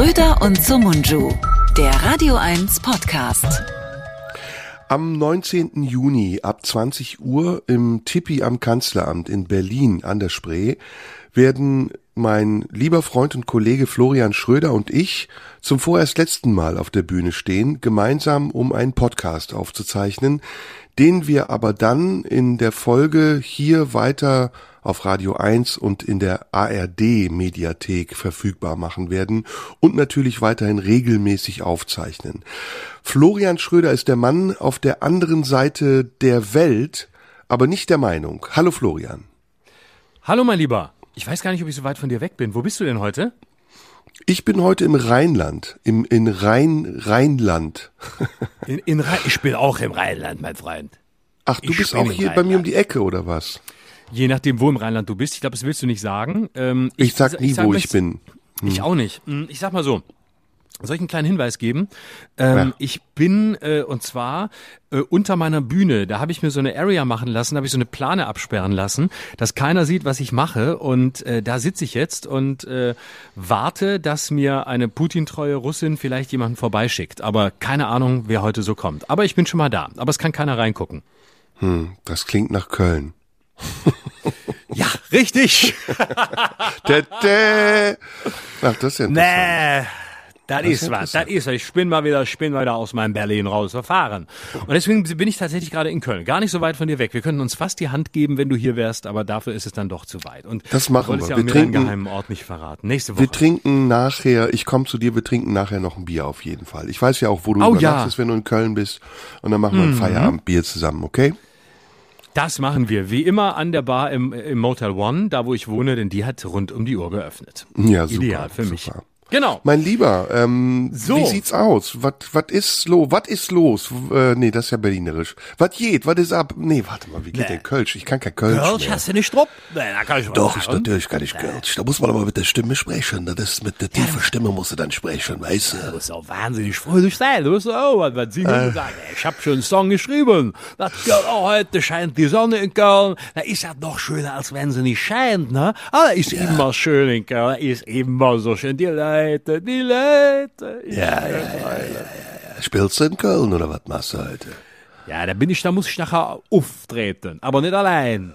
Schröder und Sumunju, der Radio 1 Podcast. Am 19. Juni ab 20 Uhr im Tippi am Kanzleramt in Berlin an der Spree werden mein lieber Freund und Kollege Florian Schröder und ich zum vorerst letzten Mal auf der Bühne stehen, gemeinsam um einen Podcast aufzuzeichnen, den wir aber dann in der Folge hier weiter auf Radio 1 und in der ARD Mediathek verfügbar machen werden und natürlich weiterhin regelmäßig aufzeichnen. Florian Schröder ist der Mann auf der anderen Seite der Welt, aber nicht der Meinung. Hallo Florian. Hallo mein Lieber. Ich weiß gar nicht, ob ich so weit von dir weg bin. Wo bist du denn heute? Ich bin heute im Rheinland, im in Rhein Rheinland. in, in Rhein, ich bin auch im Rheinland, mein Freund. Ach, du ich bist auch hier bei mir um die Ecke oder was? Je nachdem, wo im Rheinland du bist. Ich glaube, das willst du nicht sagen. Ähm, ich, ich, sag nie, ich sag, wo ich bin. Hm. Ich auch nicht. Hm, ich sag mal so. Soll ich einen kleinen Hinweis geben? Ähm, ja. Ich bin, äh, und zwar äh, unter meiner Bühne, da habe ich mir so eine Area machen lassen, da habe ich so eine Plane absperren lassen, dass keiner sieht, was ich mache. Und äh, da sitze ich jetzt und äh, warte, dass mir eine Putin-treue Russin vielleicht jemanden vorbeischickt. Aber keine Ahnung, wer heute so kommt. Aber ich bin schon mal da. Aber es kann keiner reingucken. Hm, das klingt nach Köln. ja, richtig. dä. Ach, das ist ja. Nee. Das, das ist was, das ist was. Ich bin mal wieder, ich bin mal wieder aus meinem Berlin raus verfahren. Und deswegen bin ich tatsächlich gerade in Köln. Gar nicht so weit von dir weg. Wir könnten uns fast die Hand geben, wenn du hier wärst, aber dafür ist es dann doch zu weit. Und das machen wir. Ja wir trinken, geheimen Ort nicht verraten. Nächste Woche. Wir trinken nachher, ich komme zu dir, wir trinken nachher noch ein Bier auf jeden Fall. Ich weiß ja auch, wo du oh, übernachtest, ja. wenn du in Köln bist. Und dann machen wir ein mhm. Feierabendbier zusammen, okay? Das machen wir, wie immer an der Bar im, im Motel One, da wo ich wohne, denn die hat rund um die Uhr geöffnet. Ja, super. Ideal für super. mich. Genau. Mein Lieber, ähm, so. wie sieht's aus? Was was ist los? Was ist los? Äh, nee, das ist ja berlinerisch. Was geht? Was ist ab? Nee, warte mal, wie geht nee. denn Kölsch? Ich kann kein Kölsch Kölsch mehr. hast du nicht drauf? Nee, da kann ich Doch, ich, natürlich kann ich Kölsch. Da muss man aber mit der Stimme sprechen. Das ist mit der tiefen Stimme musst du dann sprechen, weißt du? Du musst auch wahnsinnig fröhlich sein. Du musst auch was, was singen äh. sagen. Ich hab schon einen Song geschrieben. Das Köln, oh, heute scheint die Sonne in Köln. Da ist ja noch schöner, als wenn sie nicht scheint, ne? Aber ah, ist ja. immer schön in Köln. Da ist immer so schön. Die Leute, die Leute. Leute. Ja, ja, ja, ja, ja. Spielst du in Köln oder was machst du heute? Ja, da bin ich, da muss ich nachher auftreten, aber nicht allein.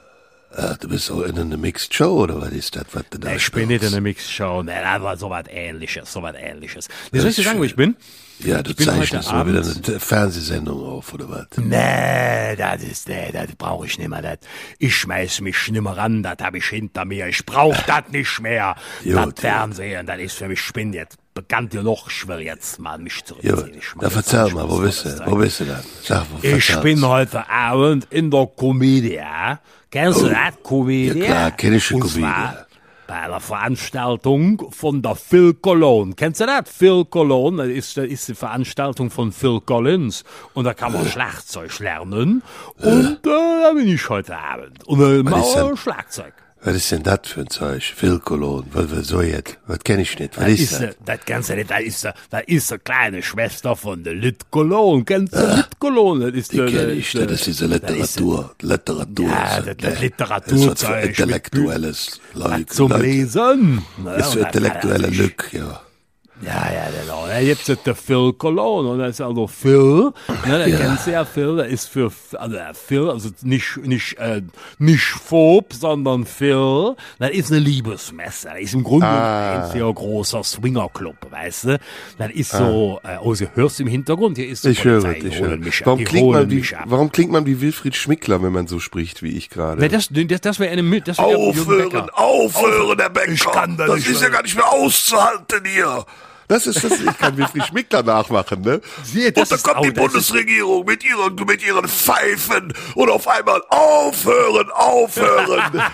Ah, du bist so in einer Mixed Show oder was ist das, was du da Ich bin nicht in einer Mixed Show, ne, aber so was ähnliches, so was ähnliches. Soll ich dir sagen, wo ich bin? Ja, du zeichnest mal wieder eine Fernsehsendung auf, oder was? Nee, das ist, nee, das brauche ich nicht mehr. Das. Ich schmeiß mich nicht mehr ran, das habe ich hinter mir. Ich brauche das nicht mehr. das Fernsehen, das ist für mich Spinn jetzt bekannt ja noch, ich will jetzt mal mich zurückziehen. Ja, da verzeih mal, wo bist du? Wo bist du denn? Sag, wo ich bin heute Abend in der Komödie. Kennst oh. du das? Komödie? Ja klar, kenn ich die Komödie bei einer Veranstaltung von der Phil Cologne. Kennst du das? Phil Cologne, das ist, das ist die Veranstaltung von Phil Collins. Und da kann man Schlagzeug lernen. Und äh, da bin ich heute Abend. Und äh, mal Schlagzeug. Was ist denn das für ein Zeug? Phil Cologne. Was, was so jetzt? Was kenn ich nicht? Was das ist das? Das ganze nicht, das ist, das ist eine kleine Schwester von der Lit Cologne. Kennst du ah, Lit Cologne? Das ist die kenn ich, das ist diese Literatur. Literatur. Ja, das, das Literatur. Das ist für intellektuelles Leute. Zum Lesen. Ist für intellektuelle Lück, ja. Ja, ja, genau. Da gibt es der Phil Cologne und das ist also Phil, ne, der ja. kennst du ja, Phil, der ist für, also Phil, also nicht, nicht, äh, nicht Phob, sondern Phil, das ist eine Liebesmesse, das ist im Grunde ah. ein sehr großer Swingerclub, weißt du, das ist ah. so, äh, oh, sie hörst im Hintergrund, hier ist die ich Polizei, höre, ich höre. Mich warum, ab, klingt man wie, warum klingt man wie Wilfried Schmickler, wenn man so spricht, wie ich gerade? Das, das, das wäre eine, das wär Aufhören, aufhören, der Becker, ich kann das, das ist ja gar nicht mehr auszuhalten hier. Das ist das, ich kann Wilfried Schmickler nachmachen, ne? Sie, und dann kommt die Bundesregierung mit ihren, mit ihren Pfeifen und auf einmal aufhören, aufhören.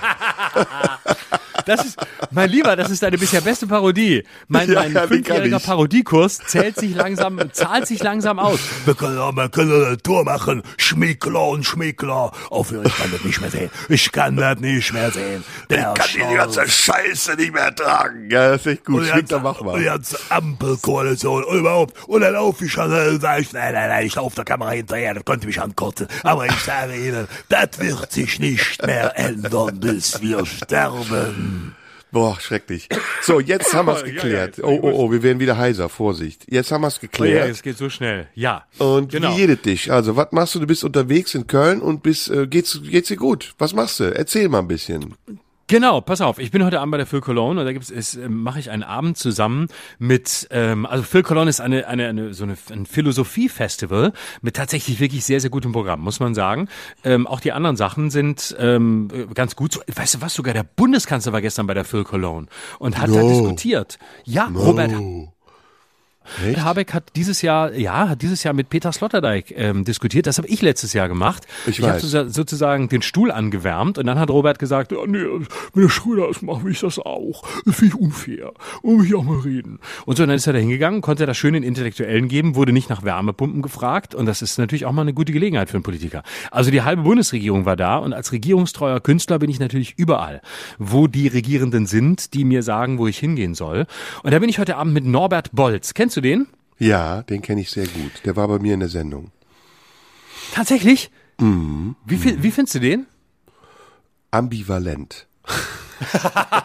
Das ist, mein Lieber, das ist deine bisher beste Parodie. Mein, ja, mein ja, fünfjähriger Parodiekurs zählt sich langsam, zahlt sich langsam aus. Wir können, wir können eine Tour machen. Schmickler und Schmickler. Aufhören, ich kann das nicht mehr sehen. Ich kann das nicht mehr sehen. Der ich kann Stolz. die ganze Scheiße nicht mehr ertragen. Ja, das ist echt gut. Schmickler, mach mal. Ampelkoalition überhaupt. Und dann laufe ich sage ich, nein, nein, nein, ich laufe der Kamera hinterher, das konnte mich ankotzen. Aber ich sage Ihnen, das wird sich nicht mehr ändern, bis wir sterben. Boah, schrecklich. So, jetzt haben wir es geklärt. ja, oh, oh, oh, wir werden wieder heiser. Vorsicht. Jetzt haben wir es Oh ja, geklärt. es geht so schnell. Ja. Und genau. wie jedes dich? Also, was machst du? Du bist unterwegs in Köln und bist, äh, geht's, geht's dir gut? Was machst du? Erzähl mal ein bisschen. Genau, pass auf, ich bin heute Abend bei der Phil Cologne und da gibt's, ist, äh, mache ich einen Abend zusammen mit, ähm, also Phil Cologne ist eine, eine, eine so eine, ein Philosophie-Festival mit tatsächlich wirklich sehr, sehr gutem Programm, muss man sagen. Ähm, auch die anderen Sachen sind ähm, ganz gut. So, weißt du was, sogar der Bundeskanzler war gestern bei der Phil Cologne und hat da No. diskutiert. Ja, Robert Echt? Habeck hat dieses Jahr, ja, hat dieses Jahr mit Peter Sloterdijk ähm, diskutiert. Das habe ich letztes Jahr gemacht. Ich ich habe sozusagen- den Stuhl angewärmt und dann hat Robert gesagt, ja, nee, wenn der Schröder es macht, will ich das auch. Das finde ich unfair. Und ich auch mal reden. Und so, dann ist er da hingegangen, konnte das schön den Intellektuellen geben, wurde nicht nach Wärmepumpen gefragt und das ist natürlich auch mal eine gute Gelegenheit für einen Politiker. Also die halbe Bundesregierung war da und als regierungstreuer Künstler bin ich natürlich überall, wo die Regierenden sind, die mir sagen, wo ich hingehen soll. Und da bin ich heute Abend mit Norbert Bolz. Kennst du den? Ja, den kenne ich sehr gut. Der war bei mir in der Sendung. Tatsächlich? Wie, viel, wie findest du den? Ambivalent.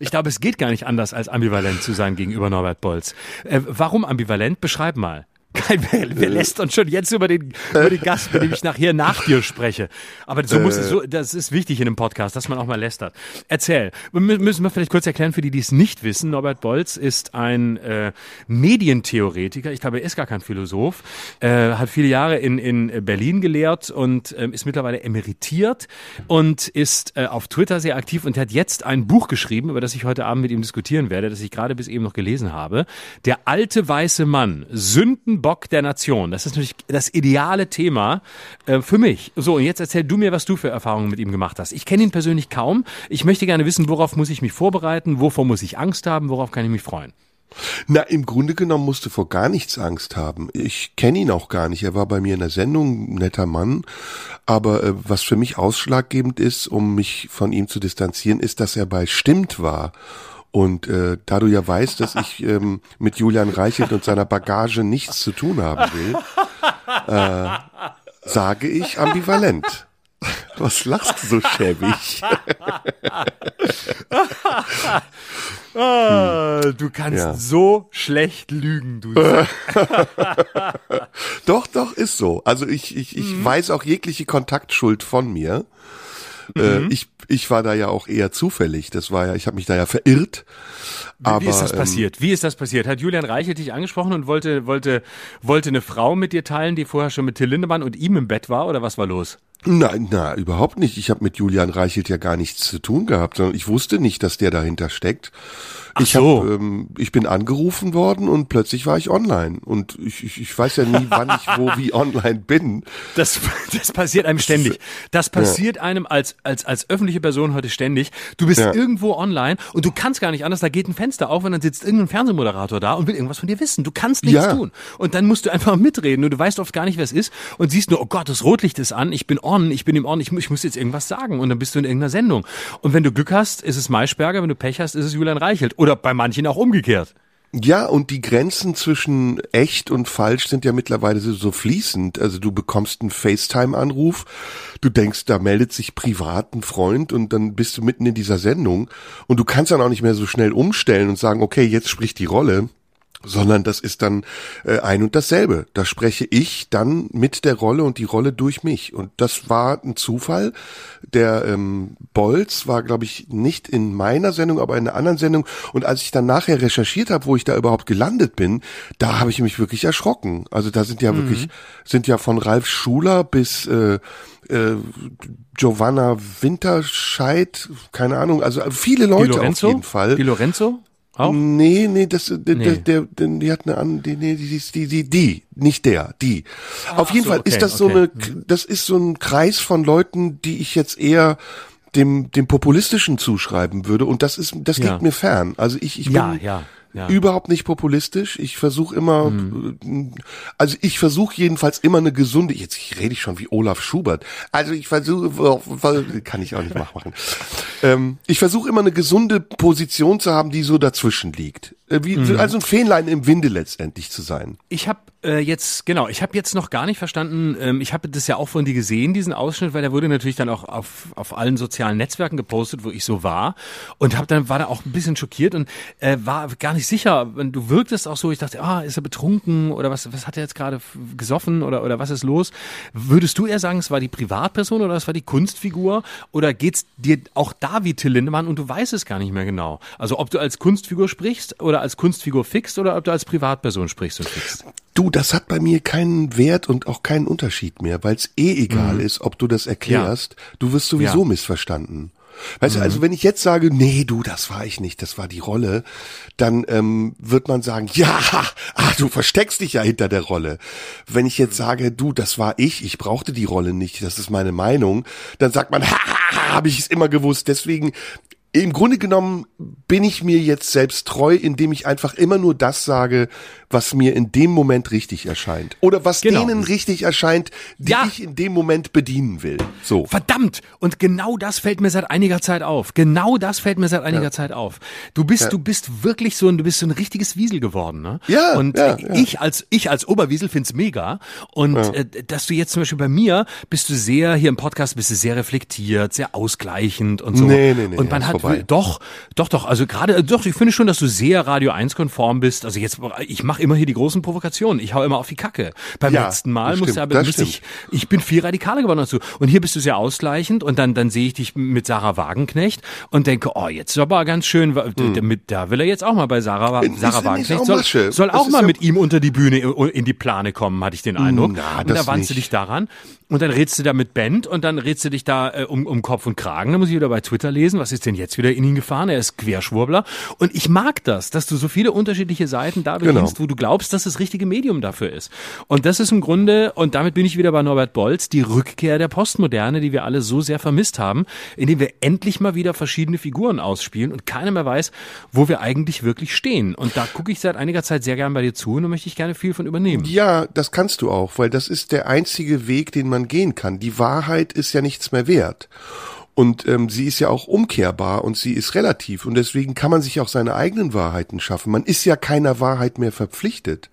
Ich glaube, es geht gar nicht anders, als ambivalent zu sein gegenüber Norbert Bolz. Äh, warum ambivalent? Beschreib mal. Kein, wer, wer lässt uns schon jetzt über den, über den Gast, mit dem ich nachher nach dir spreche? Aber so muss es, so, das ist wichtig in einem Podcast, dass man auch mal lästert. Erzähl. Müssen wir vielleicht kurz erklären, für die, die es nicht wissen. Norbert Bolz ist ein äh, Medientheoretiker. Ich glaube, er ist gar kein Philosoph. Äh, hat viele Jahre in, in Berlin gelehrt und ähm, ist mittlerweile emeritiert und ist äh, auf Twitter sehr aktiv und hat jetzt ein Buch geschrieben, über das ich heute Abend mit ihm diskutieren werde, das ich gerade bis eben noch gelesen habe. Der alte weiße Mann, Sündenbock der Nation. Das ist natürlich das ideale Thema äh, für mich. So, und jetzt erzähl du mir, was du für Erfahrungen mit ihm gemacht hast. Ich kenne ihn persönlich kaum. Ich möchte gerne wissen, worauf muss ich mich vorbereiten, wovor muss ich Angst haben, worauf kann ich mich freuen. Na, im Grunde genommen musste vor gar nichts Angst haben. Ich kenne ihn auch gar nicht. Er war bei mir in der Sendung, netter Mann. Aber äh, was für mich ausschlaggebend ist, um mich von ihm zu distanzieren, ist, dass er bei Stimmt war. Und äh, da du ja weißt, dass ich ähm, mit Julian Reichelt und seiner Bagage nichts zu tun haben will, äh, sage ich ambivalent. Was lachst du so schäbig? Ah, du kannst Ja. so schlecht lügen, du. Doch, doch, ist so. Also ich, ich, ich Mhm. weiß auch jegliche Kontaktschuld von mir. Äh, Mhm. ich, ich war da ja auch eher zufällig. Das war ja, ich habe mich da ja verirrt. Aber, Wie ist das ähm, passiert? Wie ist das passiert? Hat Julian Reichelt dich angesprochen und wollte, wollte, wollte eine Frau mit dir teilen, die vorher schon mit Till Lindemann und ihm im Bett war oder was war los? Nein, na, überhaupt nicht. Ich habe mit Julian Reichelt ja gar nichts zu tun gehabt, sondern ich wusste nicht, dass der dahinter steckt. ich so. hab, ähm, ich bin angerufen worden und plötzlich war ich online. Und ich, ich, ich weiß ja nie, wann ich wo wie online bin. Das, das passiert einem ständig. Das passiert einem als, als, als öffentliche Person heute ständig. Du bist Ja. irgendwo online und du kannst gar nicht anders. Da geht ein Fenster auf und dann sitzt irgendein Fernsehmoderator da und will irgendwas von dir wissen. Du kannst nichts Ja. tun. Und dann musst du einfach mitreden und du weißt oft gar nicht, wer es ist und siehst nur, oh Gott, das Rotlicht ist an, ich bin on, ich bin im on, ich, ich muss jetzt irgendwas sagen und dann bist du in irgendeiner Sendung. Und wenn du Glück hast, ist es Maischberger, wenn du Pech hast, ist es Julian Reichelt. Oder bei manchen auch umgekehrt. Ja, und die Grenzen zwischen echt und falsch sind ja mittlerweile so, fließend. Also du bekommst einen FaceTime-Anruf, du denkst, da meldet sich privat ein Freund und dann bist du mitten in dieser Sendung und du kannst dann auch nicht mehr so schnell umstellen und sagen, okay, jetzt spricht die Rolle. Sondern das ist dann äh, ein und dasselbe. Da spreche ich dann mit der Rolle und die Rolle durch mich. Und das war ein Zufall. Der ähm, Bolz war, glaube ich, nicht in meiner Sendung, aber in einer anderen Sendung. Und als ich dann nachher recherchiert habe, wo ich da überhaupt gelandet bin, da habe ich mich wirklich erschrocken. Also da sind ja wirklich, sind ja von Ralf Schuler bis äh, äh, Giovanna Winterscheid, keine Ahnung, also viele Leute auf jeden Fall. Die Lorenzo? Auch? Nee, nee, das, der, Nee. der, der, die hat eine an, die, nee, die, die, die, die, nicht der, die. Auf jeden so, Fall okay, ist das so okay. eine, das ist so ein Kreis von Leuten, die ich jetzt eher dem, dem populistischen zuschreiben würde und das ist, das Ja. liegt mir fern. Also ich, ich bin ja, ja. Überhaupt nicht populistisch. Ich versuche immer, Mhm. äh, also ich versuche jedenfalls immer eine gesunde, jetzt rede ich schon wie Olaf Schubert. Also ich versuche, kann ich auch nicht machen. Ähm, ich versuche immer eine gesunde Position zu haben, die so dazwischen liegt. Äh, wie, mhm. Also ein Fähnlein im Winde letztendlich zu sein. Ich habe äh, jetzt, genau, ich habe jetzt noch gar nicht verstanden, ähm, ich habe das ja auch von dir gesehen, diesen Ausschnitt, weil der wurde natürlich dann auch auf, auf allen sozialen Netzwerken gepostet, wo ich so war und hab dann war da auch ein bisschen schockiert und äh, war gar nicht sicher, du wirktest auch so, ich dachte, ah, ist er betrunken oder was, was hat er jetzt gerade gesoffen oder, oder was ist los? Würdest du eher sagen, es war die Privatperson oder es war die Kunstfigur oder geht's dir auch da wie Till Lindemann und du weißt es gar nicht mehr genau? Also ob du als Kunstfigur sprichst oder als Kunstfigur fixst oder ob du als Privatperson sprichst und fixst? Du, das hat bei mir keinen Wert und auch keinen Unterschied mehr, weil es eh egal mhm. ist, ob du das erklärst. Ja. Du wirst sowieso ja. missverstanden. Weißt mhm. du, also wenn ich jetzt sage, nee, du, das war ich nicht, das war die Rolle, dann ähm, wird man sagen, ja, ah, du versteckst dich ja hinter der Rolle. Wenn ich jetzt sage, du, das war ich, ich brauchte die Rolle nicht, das ist meine Meinung, dann sagt man, ha, ha, ha habe ich es immer gewusst. Deswegen im Grunde genommen bin ich mir jetzt selbst treu, indem ich einfach immer nur das sage, was mir in dem Moment richtig erscheint. Oder was genau. denen richtig erscheint, die ja. ich in dem Moment bedienen will. So. Verdammt! Und genau das fällt mir seit einiger Zeit auf. Genau das fällt mir seit einiger ja. Zeit auf. Du bist, ja. du bist wirklich so ein, du bist so ein richtiges Wiesel geworden, ne? Ja. Und ich als, ich als Oberwiesel find's mega. Und äh, dass du jetzt zum Beispiel bei mir bist du sehr, hier im Podcast bist du sehr reflektiert, sehr ausgleichend und so. Nee, nee, nee. Und man hat, vorbei. doch, doch, doch, also gerade, doch, ich finde schon, dass du sehr Radio 1 konform bist. Also jetzt, ich mache immer hier die großen Provokationen. Ich hau immer auf die Kacke. Beim ja, letzten Mal musste aber musste ich, ich bin viel radikaler geworden dazu. Und hier bist du sehr ausgleichend und dann, dann sehe ich dich mit Sarah Wagenknecht und denke, oh, jetzt ist aber ganz schön, hm. da will er jetzt auch mal bei Sarah, Sarah Wagenknecht, soll, soll auch mal mit ihm unter die Bühne in die Plane kommen, hatte ich den Eindruck. Na, und da wandst du dich daran und dann redst du da mit Band und dann redst du dich da äh, um, um Kopf und Kragen. Da muss ich wieder bei Twitter lesen, was ist denn jetzt wieder in ihn gefahren? Er ist Querschwurbler. Und ich mag das, dass du so viele unterschiedliche Seiten da beginnst, genau. wo du glaubst, dass das richtige Medium dafür ist. Und das ist im Grunde, und damit bin ich wieder bei Norbert Bolz, die Rückkehr der Postmoderne, die wir alle so sehr vermisst haben, indem wir endlich mal wieder verschiedene Figuren ausspielen und keiner mehr weiß, wo wir eigentlich wirklich stehen. Und da gucke ich seit einiger Zeit sehr gern bei dir zu und da möchte ich gerne viel von übernehmen. Ja, das kannst du auch, weil das ist der einzige Weg, den man gehen kann. Die Wahrheit ist ja nichts mehr wert. Und ähm, sie ist ja auch umkehrbar und sie ist relativ und deswegen kann man sich auch seine eigenen Wahrheiten schaffen. Man ist ja keiner Wahrheit mehr verpflichtet,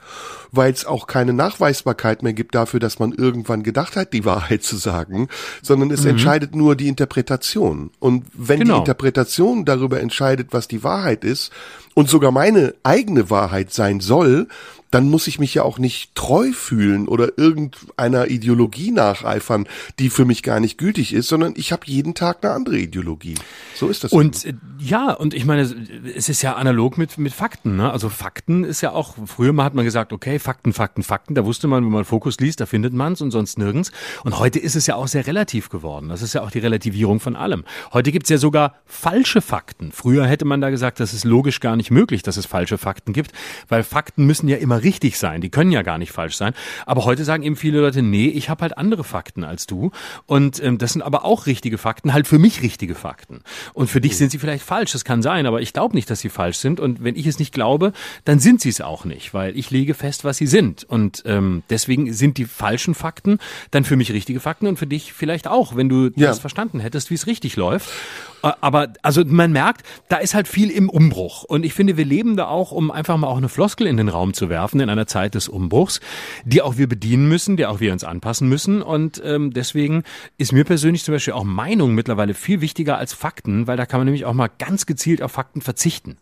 weil es auch keine Nachweisbarkeit mehr gibt dafür, dass man irgendwann gedacht hat, die Wahrheit zu sagen, sondern es mhm. entscheidet nur die Interpretation. Und wenn genau. die Interpretation darüber entscheidet, was die Wahrheit ist und sogar meine eigene Wahrheit sein soll, dann muss ich mich ja auch nicht treu fühlen oder irgendeiner Ideologie nacheifern, die für mich gar nicht gültig ist, sondern ich habe jeden Tag eine andere Ideologie. So ist das. Und eben. Äh, ja, und ich meine, es ist ja analog mit mit Fakten. Ne? Also Fakten ist ja auch. Früher mal hat man gesagt, okay, Fakten, Fakten, Fakten. Da wusste man, wenn man Fokus liest, da findet man es und sonst nirgends. Und heute ist es ja auch sehr relativ geworden. Das ist ja auch die Relativierung von allem. Heute gibt's ja sogar falsche Fakten. Früher hätte man da gesagt, das ist logisch gar nicht möglich, dass es falsche Fakten gibt, weil Fakten müssen ja immer richtig sein. Die können ja gar nicht falsch sein. Aber heute sagen eben viele Leute, nee, ich habe halt andere Fakten als du. Und ähm, das sind aber auch richtige Fakten, halt für mich richtige Fakten. Und für dich sind sie vielleicht falsch, das kann sein, aber ich glaube nicht, dass sie falsch sind. Und wenn ich es nicht glaube, dann sind sie es auch nicht, weil ich lege fest, was sie sind. Und ähm, deswegen sind die falschen Fakten dann für mich richtige Fakten und für dich vielleicht auch, wenn du ja. das verstanden hättest, wie es richtig läuft. Äh, aber also man merkt, da ist halt viel im Umbruch. Und ich finde, wir leben da auch, um einfach mal auch eine Floskel in den Raum zu werfen, in einer Zeit des Umbruchs, die auch wir bedienen müssen, die auch wir uns anpassen müssen. Und ähm, deswegen ist mir persönlich zum Beispiel auch Meinung mittlerweile viel wichtiger als Fakten, weil da kann man nämlich auch mal ganz gezielt auf Fakten verzichten.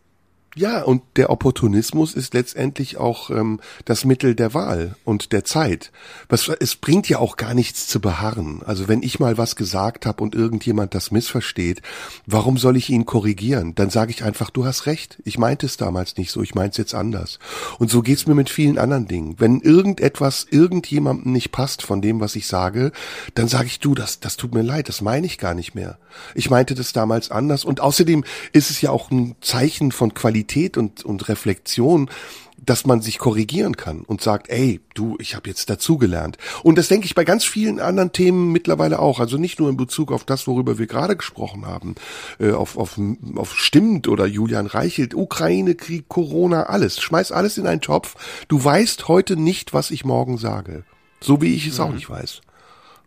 Ja, und der Opportunismus ist letztendlich auch ähm, das Mittel der Wahl und der Zeit. Was, es bringt ja auch gar nichts zu beharren. Also wenn ich mal was gesagt habe und irgendjemand das missversteht, warum soll ich ihn korrigieren? Dann sage ich einfach, du hast recht. Ich meinte es damals nicht so, ich meinte es jetzt anders. Und so geht's mir mit vielen anderen Dingen. Wenn irgendetwas irgendjemandem nicht passt von dem, was ich sage, dann sage ich, du, das, das tut mir leid, das meine ich gar nicht mehr. Ich meinte das damals anders. Und außerdem ist es ja auch ein Zeichen von Qualität Qualität und, und Reflexion, dass man sich korrigieren kann und sagt, ey, du, ich habe jetzt dazugelernt. Und das denke ich bei ganz vielen anderen Themen mittlerweile auch. Also nicht nur in Bezug auf das, worüber wir gerade gesprochen haben, äh, auf, auf, auf Stimmt oder Julian Reichelt, Ukraine, Krieg, Corona, alles. Schmeiß alles in einen Topf. Du weißt heute nicht, was ich morgen sage. So wie ich es mhm. auch nicht weiß.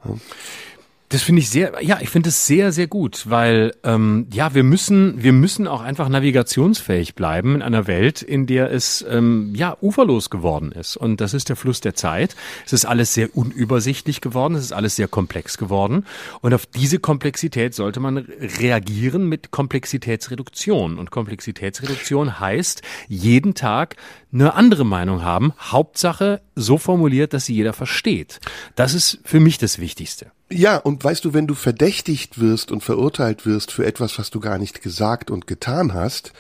Ja. Das finde ich sehr, ja, ich finde es sehr, sehr gut, weil ähm, ja, wir müssen, wir müssen auch einfach navigationsfähig bleiben in einer Welt, in der es ähm, ja uferlos geworden ist. Und das ist der Fluss der Zeit. Es ist alles sehr unübersichtlich geworden, es ist alles sehr komplex geworden. Und auf diese Komplexität sollte man reagieren mit Komplexitätsreduktion. Und Komplexitätsreduktion heißt, jeden Tag eine andere Meinung haben. Hauptsache so formuliert, dass sie jeder versteht. Das ist für mich das Wichtigste. Ja, und weißt du, wenn du verdächtigt wirst und verurteilt wirst für etwas, was du gar nicht gesagt und getan hast,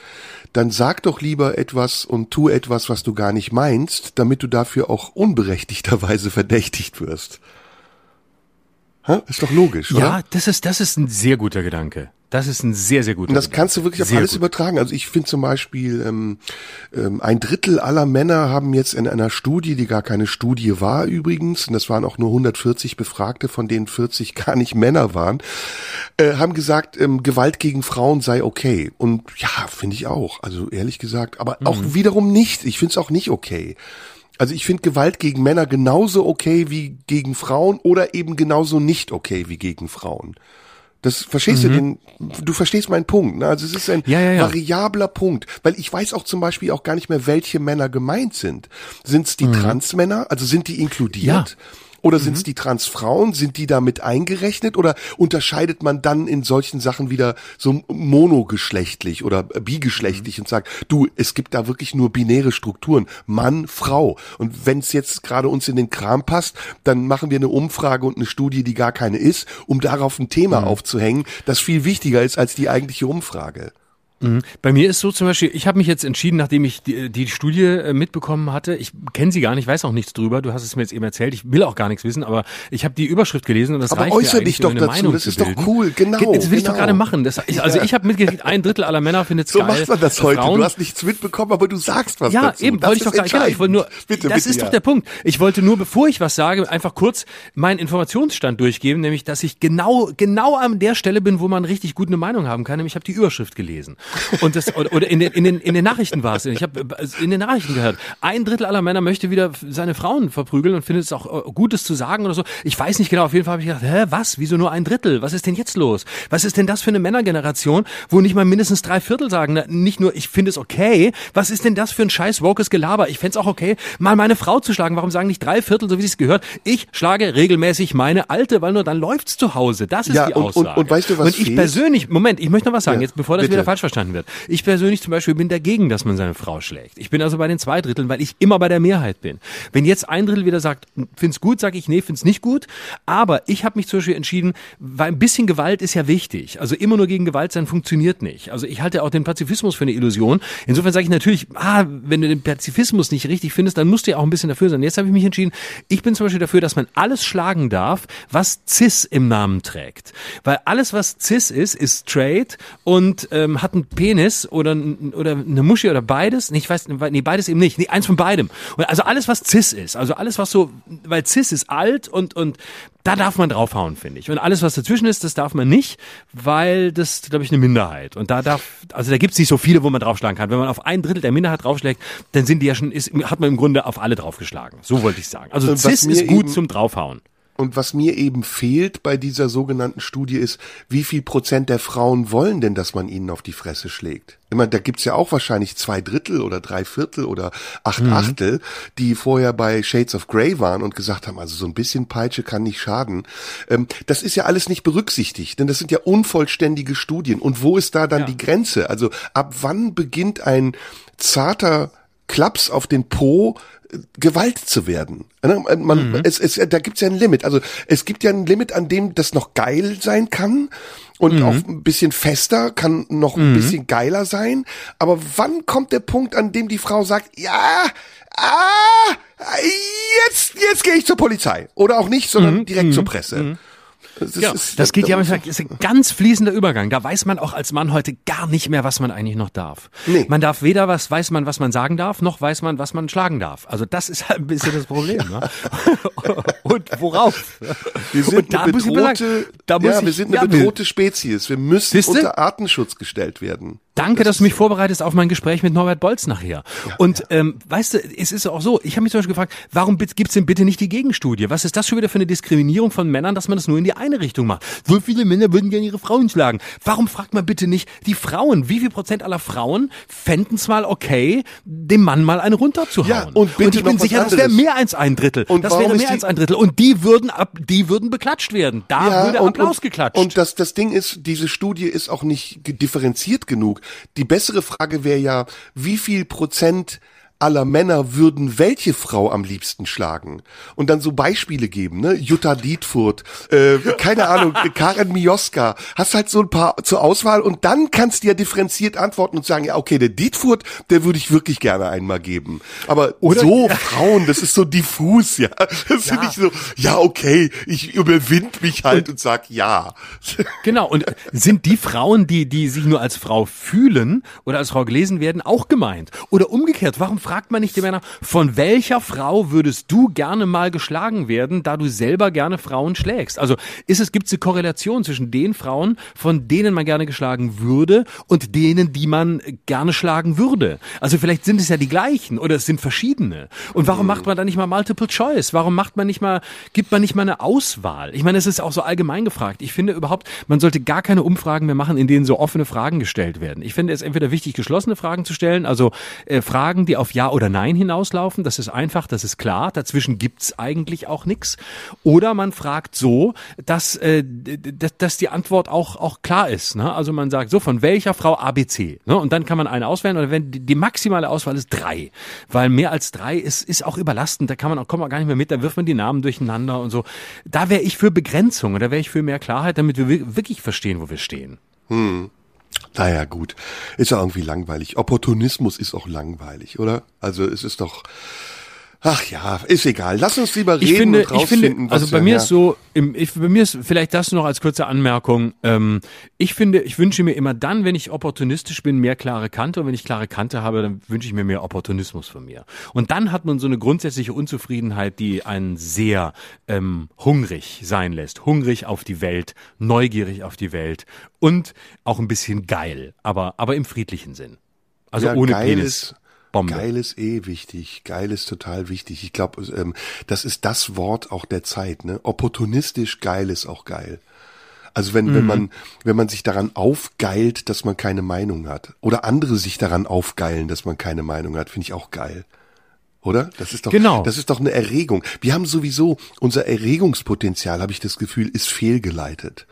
dann sag doch lieber etwas und tu etwas, was du gar nicht meinst, damit du dafür auch unberechtigterweise verdächtigt wirst. Ha? Ist doch logisch, oder? Ja, das ist, das ist ein sehr guter Gedanke. Das ist ein sehr, sehr guter Und das kannst du wirklich auf alles gut. übertragen. Also ich finde zum Beispiel, ähm, ähm, ein Drittel aller Männer haben jetzt in einer Studie, die gar keine Studie war übrigens, und das waren auch nur 140 Befragte, von denen 40 gar nicht Männer waren, äh, haben gesagt, ähm, Gewalt gegen Frauen sei okay. Und ja, finde ich auch. Also ehrlich gesagt, aber mhm. auch wiederum nicht. Ich finde es auch nicht okay. Also ich finde Gewalt gegen Männer genauso okay wie gegen Frauen oder eben genauso nicht okay wie gegen Frauen. Das verstehst mhm. du den, du verstehst meinen Punkt. Ne? Also es ist ein ja, ja, ja. variabler Punkt, weil ich weiß auch zum Beispiel auch gar nicht mehr, welche Männer gemeint sind. Sind es die mhm. Transmänner? Also sind die inkludiert? Oder sind es mhm. die Transfrauen? Sind die damit eingerechnet? Oder unterscheidet man dann in solchen Sachen wieder so monogeschlechtlich oder bigeschlechtlich mhm. und sagt, du, es gibt da wirklich nur binäre Strukturen. Mann, Frau. Und wenn es jetzt gerade uns in den Kram passt, dann machen wir eine Umfrage und eine Studie, die gar keine ist, um darauf ein Thema mhm. aufzuhängen, das viel wichtiger ist als die eigentliche Umfrage. Mhm. Bei mir ist so zum Beispiel, ich habe mich jetzt entschieden, nachdem ich die, die Studie äh, mitbekommen hatte, ich kenne sie gar nicht, weiß auch nichts drüber, du hast es mir jetzt eben erzählt, ich will auch gar nichts wissen, aber ich habe die Überschrift gelesen und das aber reicht äußere mir dich doch dazu, Meinung das ist doch cool, genau. Das will genau. ich doch genau. gerade machen. Das, ich, also ich habe mitgekriegt, ein Drittel aller Männer findet es so geil. So macht man das heute, Frauen, du hast nichts mitbekommen, aber du sagst was ja, dazu. Eben, wollte ich doch gar genau, ich wollte nur, bitte, das bitte, ist ja. doch der Punkt. Ich wollte nur, bevor ich was sage, einfach kurz meinen Informationsstand durchgeben, nämlich, dass ich genau, genau an der Stelle bin, wo man richtig gut eine Meinung haben kann, nämlich ich habe die Überschrift gelesen. Und das, oder in den, in den, in den Nachrichten war es. Ich habe in den Nachrichten gehört, ein Drittel aller Männer möchte wieder seine Frauen verprügeln und findet es auch äh, Gutes zu sagen oder so. Ich weiß nicht genau, auf jeden Fall habe ich gedacht, hä, was? Wieso nur ein Drittel? Was ist denn jetzt los? Was ist denn das für eine Männergeneration, wo nicht mal mindestens drei Viertel sagen, na, nicht nur, ich finde es okay, was ist denn das für ein scheiß wokes Gelaber? Ich fände es auch okay, mal meine Frau zu schlagen. Warum sagen nicht drei Viertel, so wie es gehört? Ich schlage regelmäßig meine Alte, weil nur dann läuft's zu Hause. Das ist ja, die und, Aussage. Und, und weißt du, was Und ich fehlt? persönlich, Moment, ich möchte noch was sagen, Ja, jetzt bevor das bitte. wieder falsch verstanden wird. Ich persönlich zum Beispiel bin dagegen, dass man seine Frau schlägt. Ich bin also bei den zwei Dritteln, weil ich immer bei der Mehrheit bin. Wenn jetzt ein Drittel wieder sagt, find's gut, sage ich, nee, find's nicht gut. Aber ich habe mich zum Beispiel entschieden, weil ein bisschen Gewalt ist ja wichtig. Also immer nur gegen Gewalt sein funktioniert nicht. Also ich halte auch den Pazifismus für eine Illusion. Insofern sage ich natürlich, ah, wenn du den Pazifismus nicht richtig findest, dann musst du ja auch ein bisschen dafür sein. Jetzt habe ich mich entschieden, ich bin zum Beispiel dafür, dass man alles schlagen darf, was cis im Namen trägt. Weil alles, was cis ist, ist straight und ähm, hat einen Penis oder, oder eine Muschi oder beides. Nee, ich weiß, nee, beides eben nicht. Nee, eins von beidem. Und also alles, was cis ist, also alles, was so, weil cis ist alt und, und da darf man draufhauen, finde ich. Und alles, was dazwischen ist, das darf man nicht, weil das, glaube ich, eine Minderheit. Und da darf, also da gibt es nicht so viele, wo man draufschlagen kann. Wenn man auf ein Drittel der Minderheit draufschlägt, dann sind die ja schon, ist, hat man im Grunde auf alle draufgeschlagen. So wollte ich sagen. Also was cis ist gut eben- zum draufhauen. Und was mir eben fehlt bei dieser sogenannten Studie ist, wie viel Prozent der Frauen wollen denn, dass man ihnen auf die Fresse schlägt? Ich meine, da gibt's ja auch wahrscheinlich zwei Drittel oder drei Viertel oder acht Achtel, die vorher bei Shades of Grey waren und gesagt haben, also so ein bisschen Peitsche kann nicht schaden. Ähm, das ist ja alles nicht berücksichtigt, denn das sind ja unvollständige Studien. Und wo ist da dann Ja. die Grenze? Also ab wann beginnt ein zarter Klaps auf den Po Gewalt zu werden. Ne, Man, es, es, da gibt's ja ein Limit. Also es gibt ja ein Limit, an dem das noch geil sein kann und auch ein bisschen fester, kann noch ein bisschen geiler sein. Aber wann kommt der Punkt, an dem die Frau sagt, ja, ah, jetzt, jetzt gehe ich zur Polizei. Oder auch nicht, sondern direkt zur Presse. Das, Ja, ist- das geht ja da- manchmal, ist ein ganz fließender Übergang. Da weiß man auch als Mann heute gar nicht mehr, was man eigentlich noch darf. Nee. Man darf weder was, weiß man, was man sagen darf, noch weiß man, was man schlagen darf. Also das ist halt ein bisschen das Problem. Ne? Und worauf? Wir sind Und da eine sagen, bedrohte, da muss ja, ich- wir sind eine ja, bedrohte Spezies. Wir müssen Siehste? unter Artenschutz gestellt werden. Danke, dass du mich vorbereitest auf mein Gespräch mit Norbert Bolz nachher. Und ähm, weißt du, es ist auch so, ich habe mich zum Beispiel gefragt, warum gibt's denn bitte nicht die Gegenstudie? Was ist das schon wieder für eine Diskriminierung von Männern, dass man das nur in die eine eine Richtung macht. So viele Männer würden gerne ihre Frauen schlagen. Warum fragt man bitte nicht die Frauen? Wie viel Prozent aller Frauen fänden es mal okay, dem Mann mal eine runterzuhauen? Ja, und bitte und ich bin sicher, das wäre anderes. mehr als ein Drittel. Und das wäre mehr als ein Drittel. Und die würden ab, die würden beklatscht werden. Da würde Applaus und, geklatscht. Und das, das Ding ist, diese Studie ist auch nicht differenziert genug. Die bessere Frage wäre ja, wie viel Prozent aller Männer würden welche Frau am liebsten schlagen? Und dann so Beispiele geben, ne? Jutta Dietfurt, äh, keine Ahnung, Karen Mioska. Hast halt so ein paar zur Auswahl und dann kannst du ja differenziert antworten und sagen, ja, okay, der Dietfurt, der würde ich wirklich gerne einmal geben. Aber so Frauen, das ist so diffus, ja. Das finde ich so, ja, okay, ich überwind mich halt und, sag ja. Genau, und sind die Frauen, die, die sich nur als Frau fühlen oder als Frau gelesen werden, auch gemeint? Oder umgekehrt, warum fragt man nicht die Männer, von welcher Frau würdest du gerne mal geschlagen werden, da du selber gerne Frauen schlägst? Also ist es, gibt es eine Korrelation zwischen den Frauen, von denen man gerne geschlagen würde und denen, die man gerne schlagen würde? Also vielleicht sind es ja die gleichen oder es sind verschiedene. Und warum macht man da nicht mal Multiple Choice? Warum macht man nicht mal, gibt man nicht mal eine Auswahl? Ich meine, es ist auch so allgemein gefragt. Ich finde überhaupt, man sollte gar keine Umfragen mehr machen, in denen so offene Fragen gestellt werden. Ich finde es entweder wichtig, geschlossene Fragen zu stellen, also äh, Fragen, die auf Ja oder Nein hinauslaufen. Das ist einfach, das ist klar. Dazwischen gibt's eigentlich auch nichts. Oder man fragt so, dass, äh, d- d- dass die Antwort auch, auch klar ist. Ne? Also man sagt so, von welcher Frau ABC. Ne? Und dann kann man eine auswählen. Oder wenn die, maximale Auswahl ist drei. Weil mehr als drei ist, ist auch überlastend. Da kann man auch, kommt man gar nicht mehr mit. Da wirft man die Namen durcheinander und so. Da wäre ich für Begrenzung. Da wäre ich für mehr Klarheit, damit wir wi- wirklich verstehen, wo wir stehen. Naja, gut. Ist ja irgendwie langweilig. Opportunismus ist auch langweilig, oder? Also es ist doch. Ach ja, ist egal. Lass uns lieber reden Ich finde, und ich rausfinden, finde, was also bei mir ja. ist so, im, ich, bei mir ist vielleicht das noch als kurze Anmerkung. Ähm, ich finde, ich wünsche mir immer dann, wenn ich opportunistisch bin, mehr klare Kante. Und wenn ich klare Kante habe, dann wünsche ich mir mehr Opportunismus von mir. Und dann hat man so eine grundsätzliche Unzufriedenheit, die einen sehr ähm, hungrig sein lässt. Hungrig auf die Welt, neugierig auf die Welt und auch ein bisschen geil, aber, aber im friedlichen Sinn. Also Ja, ohne geil Penis. ist- Bombe. Geil ist eh wichtig. Geil ist total wichtig. Ich glaube, ähm, das ist das Wort auch der Zeit. Ne? Opportunistisch geil ist auch geil. Also wenn, Mhm. wenn man, wenn man sich daran aufgeilt, dass man keine Meinung hat. Oder andere sich daran aufgeilen, dass man keine Meinung hat, finde ich auch geil. Oder? Das ist doch, Genau. das ist doch eine Erregung. Wir haben sowieso, unser Erregungspotenzial, habe ich das Gefühl, ist fehlgeleitet.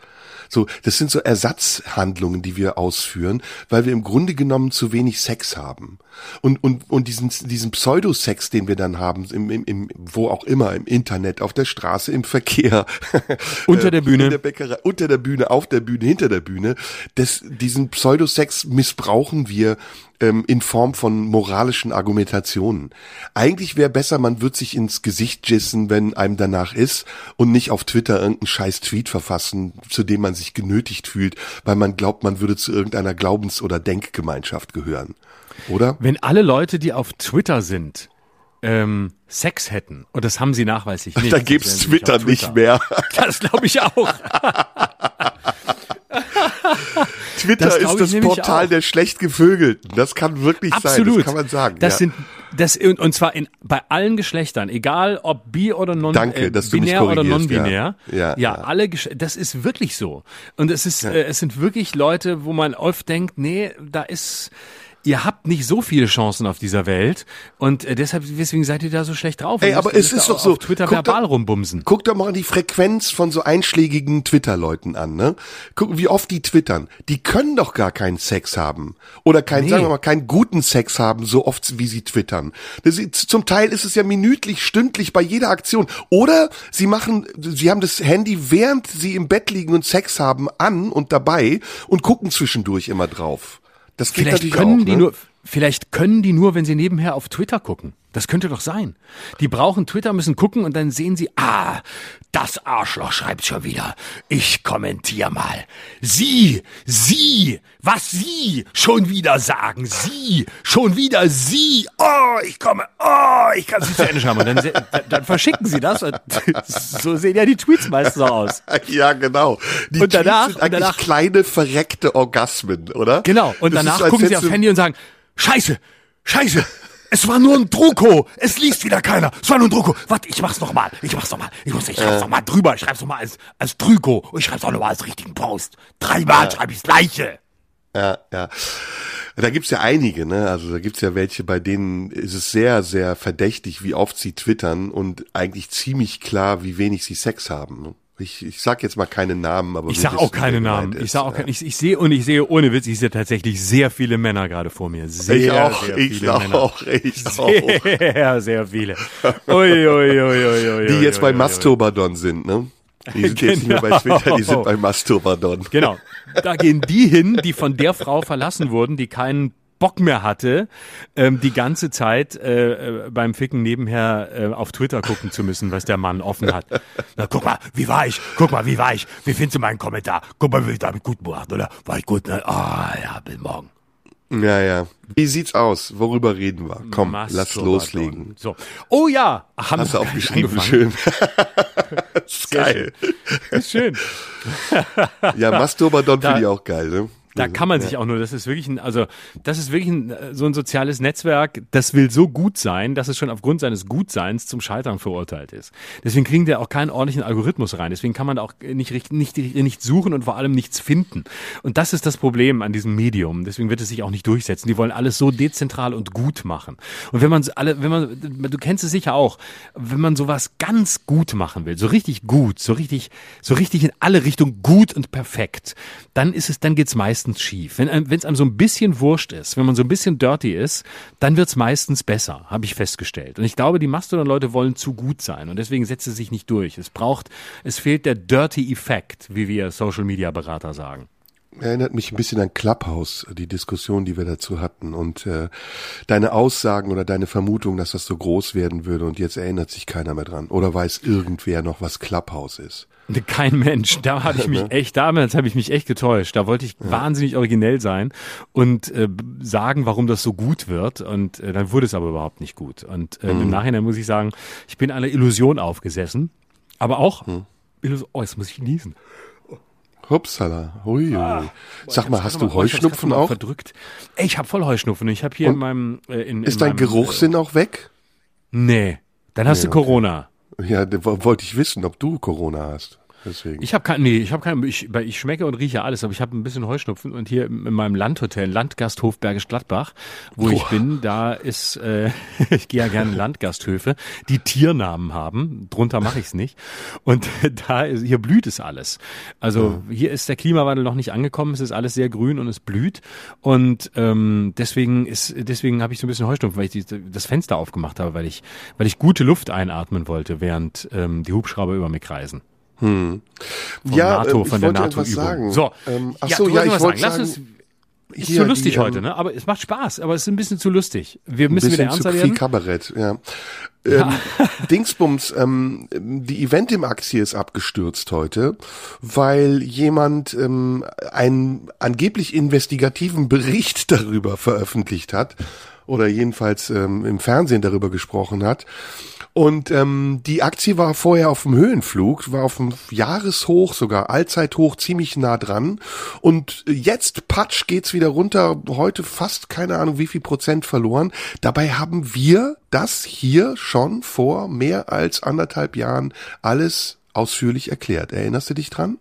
So, das sind so Ersatzhandlungen, die wir ausführen, weil wir im Grunde genommen zu wenig Sex haben. Und, und, und diesen, diesen Pseudosex, den wir dann haben, im, im, im, wo auch immer, im Internet, auf der Straße, im Verkehr. Unter der Bühne. In der Bäckerei, unter der Bühne, auf der Bühne, hinter der Bühne. Das, diesen Pseudosex missbrauchen wir ähm, in Form von moralischen Argumentationen. Eigentlich wäre besser, man wird sich ins Gesicht jissen, wenn einem danach ist und nicht auf Twitter irgendeinen scheiß Tweet verfassen, zu dem man sich genötigt fühlt, weil man glaubt, man würde zu irgendeiner Glaubens- oder Denkgemeinschaft gehören. Oder? Wenn alle Leute, die auf Twitter sind, ähm, Sex hätten, und das haben sie nachweislich nicht. Da gibt's Twitter auf nicht mehr. Das glaube ich auch. Twitter Das ist das Portal der schlecht Gevögelten. Das kann wirklich sein. Absolut. Das kann man sagen. Das ja. sind das und zwar in bei allen Geschlechtern, egal ob bi oder non Danke, äh, binär oder korrigierst, non-binär. ja. Ja, ja. alle Gesch das ist wirklich so. Und es ist äh, es sind wirklich Leute, wo man oft denkt, nee, da ist Ihr habt nicht so viele Chancen auf dieser Welt und äh, deshalb deswegen seid ihr da so schlecht drauf. Ey, aber es ist da doch so. Twitter Guck verbal doch- rumbumsen. Guck doch mal die Frequenz von so einschlägigen Twitter-Leuten an, ne? Guck, wie oft die twittern. Die können doch gar keinen Sex haben. Oder keinen, Nee. sagen wir mal, keinen guten Sex haben, so oft wie sie twittern. Das ist, zum Teil ist es ja minütlich, stündlich bei jeder Aktion. Oder sie machen, sie haben das Handy, während sie im Bett liegen und Sex haben, an und dabei und gucken zwischendurch immer drauf. Das geht Vielleicht natürlich können auch, die ne? nur, vielleicht können die nur, wenn sie nebenher auf Twitter gucken. Das könnte doch sein. Die brauchen Twitter, müssen gucken und dann sehen sie, ah, das Arschloch schreibt schon wieder. Ich kommentiere mal. Sie, Sie, was Sie schon wieder sagen. Sie, schon wieder Sie. Oh, ich komme, oh, ich kann Sie zu Ende schreiben. Und dann, dann, verschicken sie das. Und so sehen ja die Tweets meistens aus. Ja, genau. Die Und danach- Tweets sind und eigentlich danach- kleine verreckte Orgasmen, oder? Genau. Und Das ist danach als gucken sie aufs Handy und sagen, Scheiße, Scheiße, Es war nur ein Drucko. Es liest wieder keiner. Es war nur ein Drucko. Warte, ich mach's noch mal. Ich mach's noch mal. Ich muss, ich schreib's äh. noch mal drüber. Ich schreib's noch mal als, als Drucko. Und ich schreib's auch noch mal als richtigen Post. Dreimal ja. schreibe ich's Gleiche. Ja, ja. Da gibt's ja einige, ne? Also da gibt's ja welche, bei denen ist es sehr, sehr verdächtig, wie oft sie twittern und eigentlich ziemlich klar, wie wenig sie Sex haben. Ne? Ich, ich sag jetzt mal keine Namen, aber ich sag auch keine Namen. Ich sag auch ja. ich, ich sehe und ich sehe ohne Witz, ich sehe tatsächlich sehr viele Männer gerade vor mir. Sehr, ich auch, sehr ich viele auch, Männer. ich auch. Sehr, sehr viele. Ui, ui, ui, ui, ui, Die jetzt bei Mastobadon sind, ne? Die sind genau. jetzt nicht mehr bei Twitter, die sind bei Mastobadon. Genau. Da gehen die hin, die von der Frau verlassen wurden, die keinen Bock mehr hatte, ähm, die ganze Zeit äh, äh, beim Ficken nebenher äh, auf Twitter gucken zu müssen, was der Mann offen hat. Na, guck mal, wie war ich? Guck mal, wie war ich? Wie findest du meinen Kommentar? Guck mal, wie ich damit gut gemacht, oder? War ich gut? Ne? Ah, ja, bis morgen. Ja, ja. Wie sieht's aus? Worüber reden wir? Komm, Mastodon. lass loslegen. So. Oh ja, haben Hast du aufgeschrieben? Schön. das ist geil. Schön. Ist schön. ja, Mastodon finde ich auch geil, ne? Da kann man sich auch nur, das ist wirklich ein, also das ist wirklich ein, so ein soziales Netzwerk, das will so gut sein, dass es schon aufgrund seines Gutseins zum Scheitern verurteilt ist. Deswegen kriegen die auch keinen ordentlichen Algorithmus rein. Deswegen kann man da auch nicht, nicht, nicht suchen und vor allem nichts finden. Und das ist das Problem an diesem Medium. Deswegen wird es sich auch nicht durchsetzen. Die wollen alles so dezentral und gut machen. Und wenn man alle, wenn man, du kennst es sicher auch, wenn man sowas ganz gut machen will, so richtig gut, so richtig, so richtig in alle Richtungen gut und perfekt, dann ist es, dann geht's meistens meistens schief. Wenn es einem so ein bisschen wurscht ist, wenn man so ein bisschen dirty ist, dann wird es meistens besser, habe ich festgestellt. Und ich glaube, die Mastodon-Leute wollen zu gut sein und deswegen setzt es sich nicht durch. Es braucht, es fehlt der Dirty-Effekt, wie wir Social-Media-Berater sagen erinnert mich ein bisschen an Clubhouse, die Diskussion, die wir dazu hatten und äh, deine Aussagen oder deine Vermutung, dass das so groß werden würde und jetzt erinnert sich keiner mehr dran oder weiß irgendwer noch, was Clubhouse ist. Kein Mensch. Da habe ich mich ne? echt, damals habe ich mich echt getäuscht. Da wollte ich ja. wahnsinnig originell sein und äh, sagen, warum das so gut wird. Und äh, dann wurde es aber überhaupt nicht gut. Und äh, mhm. im Nachhinein muss ich sagen, ich bin einer Illusion aufgesessen. Aber auch, mhm. Illusion, oh, jetzt muss ich niesen. Hupsala, hui. Ah, Sag mal, hast du mal, Heuschnupfen auch? Verdrückt. Ey, ich habe voll Heuschnupfen. Ich habe hier Und in meinem äh, in, Ist in dein meinem, Geruchssinn äh, auch weg? Nee. Dann hast nee, du Corona. Okay. Ja, wollte ich wissen, ob du Corona hast. Deswegen. Ich habe kein, nee, ich habe kein, ich, ich schmecke und rieche alles, aber ich habe ein bisschen Heuschnupfen und hier in meinem Landhotel, Landgasthof Bergisch Gladbach, wo Boah. ich bin, da ist, äh, ich gehe ja gerne in Landgasthöfe, die Tiernamen haben, drunter mache ich es nicht. Und da ist, hier blüht es alles. Also ja. hier ist der Klimawandel noch nicht angekommen, es ist alles sehr grün und es blüht. Und ähm, deswegen ist, deswegen habe ich so ein bisschen Heuschnupfen, weil ich die, das Fenster aufgemacht habe, weil ich, weil ich gute Luft einatmen wollte, während ähm, die Hubschrauber über mich kreisen. Hm. Von ja, NATO, von der NATO-Übung. So, ähm, ach ja, so, ja, ich wollte sagen, uns, ist zu lustig die, heute, ähm, ne? Aber es macht Spaß, aber es ist ein bisschen zu lustig. Wir müssen wieder ernster werden. Viel Kabarett, ja. Ähm, Dingsbums, ähm, die Event im Aktie ist abgestürzt heute, weil jemand ähm, einen angeblich investigativen Bericht darüber veröffentlicht hat oder jedenfalls ähm, im Fernsehen darüber gesprochen hat und ähm, die Aktie war vorher auf dem Höhenflug, war auf dem Jahreshoch, sogar Allzeithoch, ziemlich nah dran. Und jetzt, patsch, geht's wieder runter. Heute fast keine Ahnung, wie viel Prozent verloren. Dabei haben wir das hier schon vor mehr als anderthalb Jahren alles ausführlich erklärt. Erinnerst du dich dran?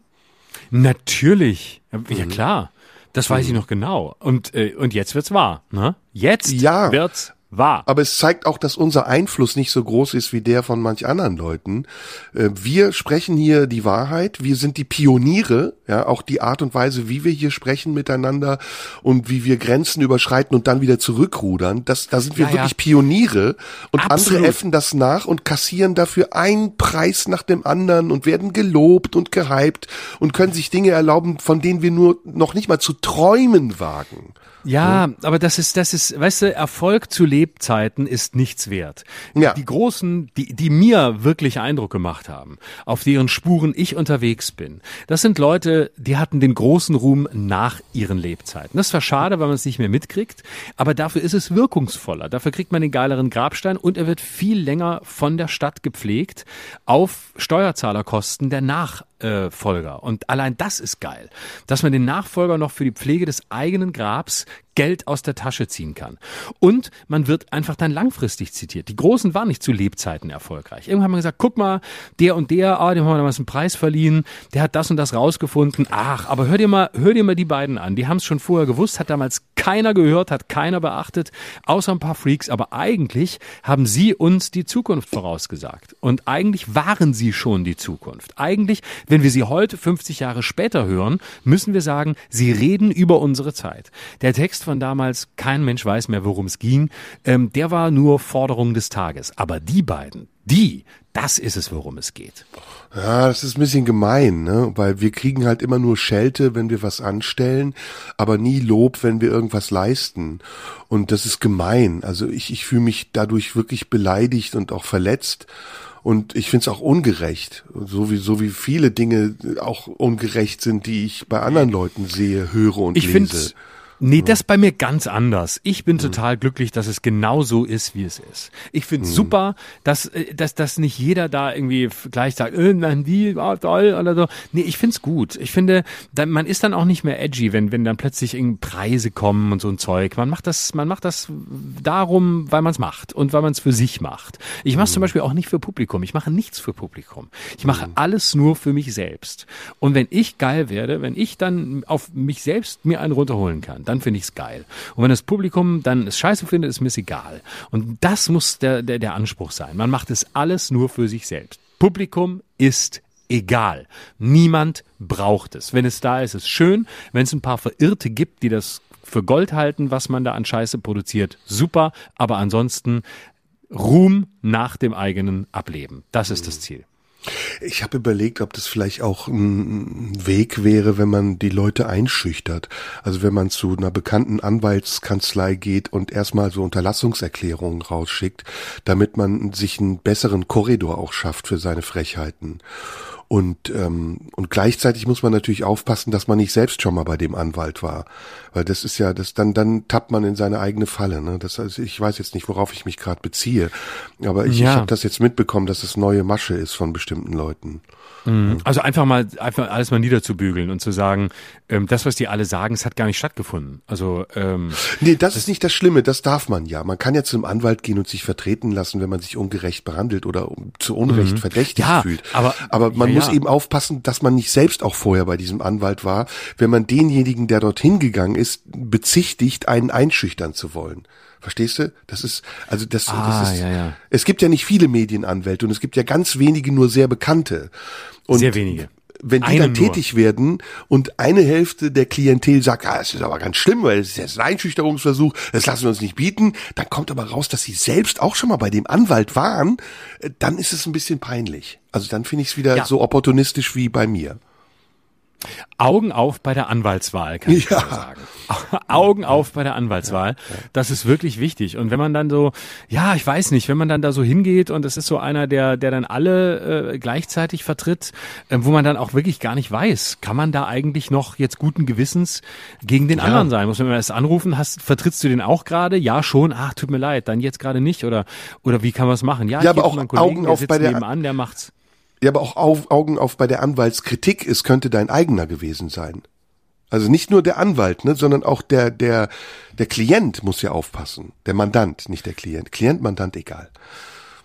Natürlich. Ja, mhm. klar. Das weiß ich mhm. noch genau. Und, äh, und jetzt wird's wahr, ne? Jetzt ja. wird's Wahr. Aber es zeigt auch, dass unser Einfluss nicht so groß ist wie der von manch anderen Leuten. Äh, wir sprechen hier die Wahrheit. Wir sind die Pioniere. Ja, auch die Art und Weise, wie wir hier sprechen miteinander und wie wir Grenzen überschreiten und dann wieder zurückrudern. Das, da sind wir ja, wirklich ja. Pioniere. Und Absolut. andere äffen das nach und kassieren dafür einen Preis nach dem anderen und werden gelobt und gehypt und können sich Dinge erlauben, von denen wir nur noch nicht mal zu träumen wagen. Ja, ja, aber das ist, das ist, weißt du, Erfolg zu Lebzeiten ist nichts wert. Ja. Die großen, die, die mir wirklich Eindruck gemacht haben, auf deren Spuren ich unterwegs bin, das sind Leute, die hatten den großen Ruhm nach ihren Lebzeiten. Das war schade, weil man es nicht mehr mitkriegt, aber dafür ist es wirkungsvoller. Dafür kriegt man den geileren Grabstein und er wird viel länger von der Stadt gepflegt auf Steuerzahlerkosten der Nach Nachfolger. Und allein das ist geil, dass man den Nachfolger noch für die Pflege des eigenen Grabs Geld aus der Tasche ziehen kann. Und man wird einfach dann langfristig zitiert. Die Großen waren nicht zu Lebzeiten erfolgreich. Irgendwann haben wir gesagt, guck mal, der und der, ah, dem haben wir damals einen Preis verliehen, der hat das und das rausgefunden. Ach, aber hör dir mal, hör dir mal die beiden an. Die haben es schon vorher gewusst, hat damals keiner gehört, hat keiner beachtet, außer ein paar Freaks. Aber eigentlich haben sie uns die Zukunft vorausgesagt. Und eigentlich waren sie schon die Zukunft. Eigentlich, wenn wir sie heute 50 Jahre später hören, müssen wir sagen, sie reden über unsere Zeit. Der Text von damals, kein Mensch weiß mehr, worum es ging, ähm, der war nur Forderung des Tages. Aber die beiden, die, das ist es, worum es geht. Ja, das ist ein bisschen gemein, ne? weil wir kriegen halt immer nur Schelte, wenn wir was anstellen, aber nie Lob, wenn wir irgendwas leisten. Und das ist gemein. Also ich, ich fühle mich dadurch wirklich beleidigt und auch verletzt. Und ich finde es auch ungerecht, so wie, so wie viele Dinge auch ungerecht sind, die ich bei anderen Leuten sehe, höre und ich lese. Nee, das bei mir ganz anders. Ich bin total glücklich, dass es genau so ist, wie es ist. Ich finde mhm. super, dass, äh, dass, dass nicht jeder da irgendwie gleich sagt, äh, nein, wie, oh, toll oder so. Nee, ich find's gut. Ich finde, dann, man ist dann auch nicht mehr edgy, wenn, wenn dann plötzlich irgendwie Preise kommen und so ein Zeug. Man macht das, man macht das darum, weil man es macht und weil man es für sich macht. Ich mache mhm. zum Beispiel auch nicht für Publikum. Ich mache nichts für Publikum. Ich mache mhm. alles nur für mich selbst. Und wenn ich geil werde, wenn ich dann auf mich selbst mir einen runterholen kann, dann finde ich es geil. Und wenn das Publikum dann es scheiße findet, ist mir egal. Und das muss der, der, der Anspruch sein. Man macht es alles nur für sich selbst. Publikum ist egal. Niemand braucht es. Wenn es da ist, ist es schön. Wenn es ein paar Verirrte gibt, die das für Gold halten, was man da an Scheiße produziert, super. Aber ansonsten Ruhm nach dem eigenen Ableben. Das ist das Ziel. Ich habe überlegt, ob das vielleicht auch ein Weg wäre, wenn man die Leute einschüchtert. Also wenn man zu einer bekannten Anwaltskanzlei geht und erstmal so Unterlassungserklärungen rausschickt, damit man sich einen besseren Korridor auch schafft für seine Frechheiten. Und, ähm, und gleichzeitig muss man natürlich aufpassen, dass man nicht selbst schon mal bei dem Anwalt war. Weil das ist ja, das dann, dann tappt man in seine eigene Falle. Ne? Das heißt, ich weiß jetzt nicht, worauf ich mich gerade beziehe. Aber ich, ja. ich habe das jetzt mitbekommen, dass es neue Masche ist von bestimmten Leuten. Mhm. Also einfach mal, einfach alles mal niederzubügeln und zu sagen, ähm, das, was die alle sagen, es hat gar nicht stattgefunden. Also ähm, nee, das, das ist nicht das Schlimme. Das darf man ja. Man kann ja zum Anwalt gehen und sich vertreten lassen, wenn man sich ungerecht behandelt oder zu Unrecht mhm. verdächtig ja, fühlt. Aber, aber man ja, muss eben aufpassen, dass man nicht selbst auch vorher bei diesem Anwalt war, wenn man denjenigen, der dorthin gegangen ist, bezichtigt, einen einschüchtern zu wollen. Verstehst du? Das ist, also das, ah, das ist, ja, ja. es gibt ja nicht viele Medienanwälte und es gibt ja ganz wenige, nur sehr bekannte. Und sehr wenige wenn die Eine dann tätig werden und eine Hälfte der Klientel sagt, ah, das ist aber ganz schlimm, weil es ist jetzt ein Einschüchterungsversuch, das lassen wir uns nicht bieten, dann kommt aber raus, dass sie selbst auch schon mal bei dem Anwalt waren, dann ist es ein bisschen peinlich. Also dann finde ich es wieder ja. so opportunistisch wie bei mir. Augen auf bei der Anwaltswahl, kann ich ja. sagen. Augen auf bei der Anwaltswahl. Das ist wirklich wichtig. Und wenn man dann so, ja, ich weiß nicht, wenn man dann da so hingeht und es ist so einer, der, der dann alle äh, gleichzeitig vertritt, äh, wo man dann auch wirklich gar nicht weiß, kann man da eigentlich noch jetzt guten Gewissens gegen den ja. anderen sein? Muss man erst anrufen, hast, vertrittst du den auch gerade? Ja, schon. Ach, tut mir leid, dann jetzt gerade nicht. Oder, oder wie kann man es machen? Ja, ja aber auch Kollegen, Augen auf bei der, nebenan, der macht's. Ja, aber auch auf, Augen auf bei der Anwaltskritik, es könnte dein eigener gewesen sein. Also nicht nur der Anwalt, ne, sondern auch der, der, der Klient muss ja aufpassen. Der Mandant, nicht der Klient. Klient, Mandant, egal.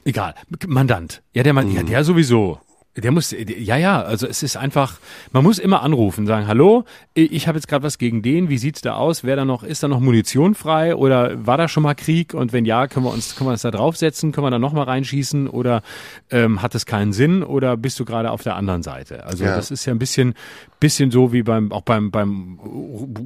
Egal. Mandant. Ja, der Mann, mhm. ja, der sowieso. Der muss, ja, ja, also es ist einfach, man muss immer anrufen, sagen, hallo, ich habe jetzt gerade was gegen den, wie sieht's da aus? Wer da noch, ist da noch Munition frei oder war da schon mal Krieg? Und wenn ja, können wir uns, können wir uns da draufsetzen, können wir da nochmal reinschießen oder ähm, hat es keinen Sinn oder bist du gerade auf der anderen Seite? Also ja. das ist ja ein bisschen, bisschen so wie beim, auch beim, beim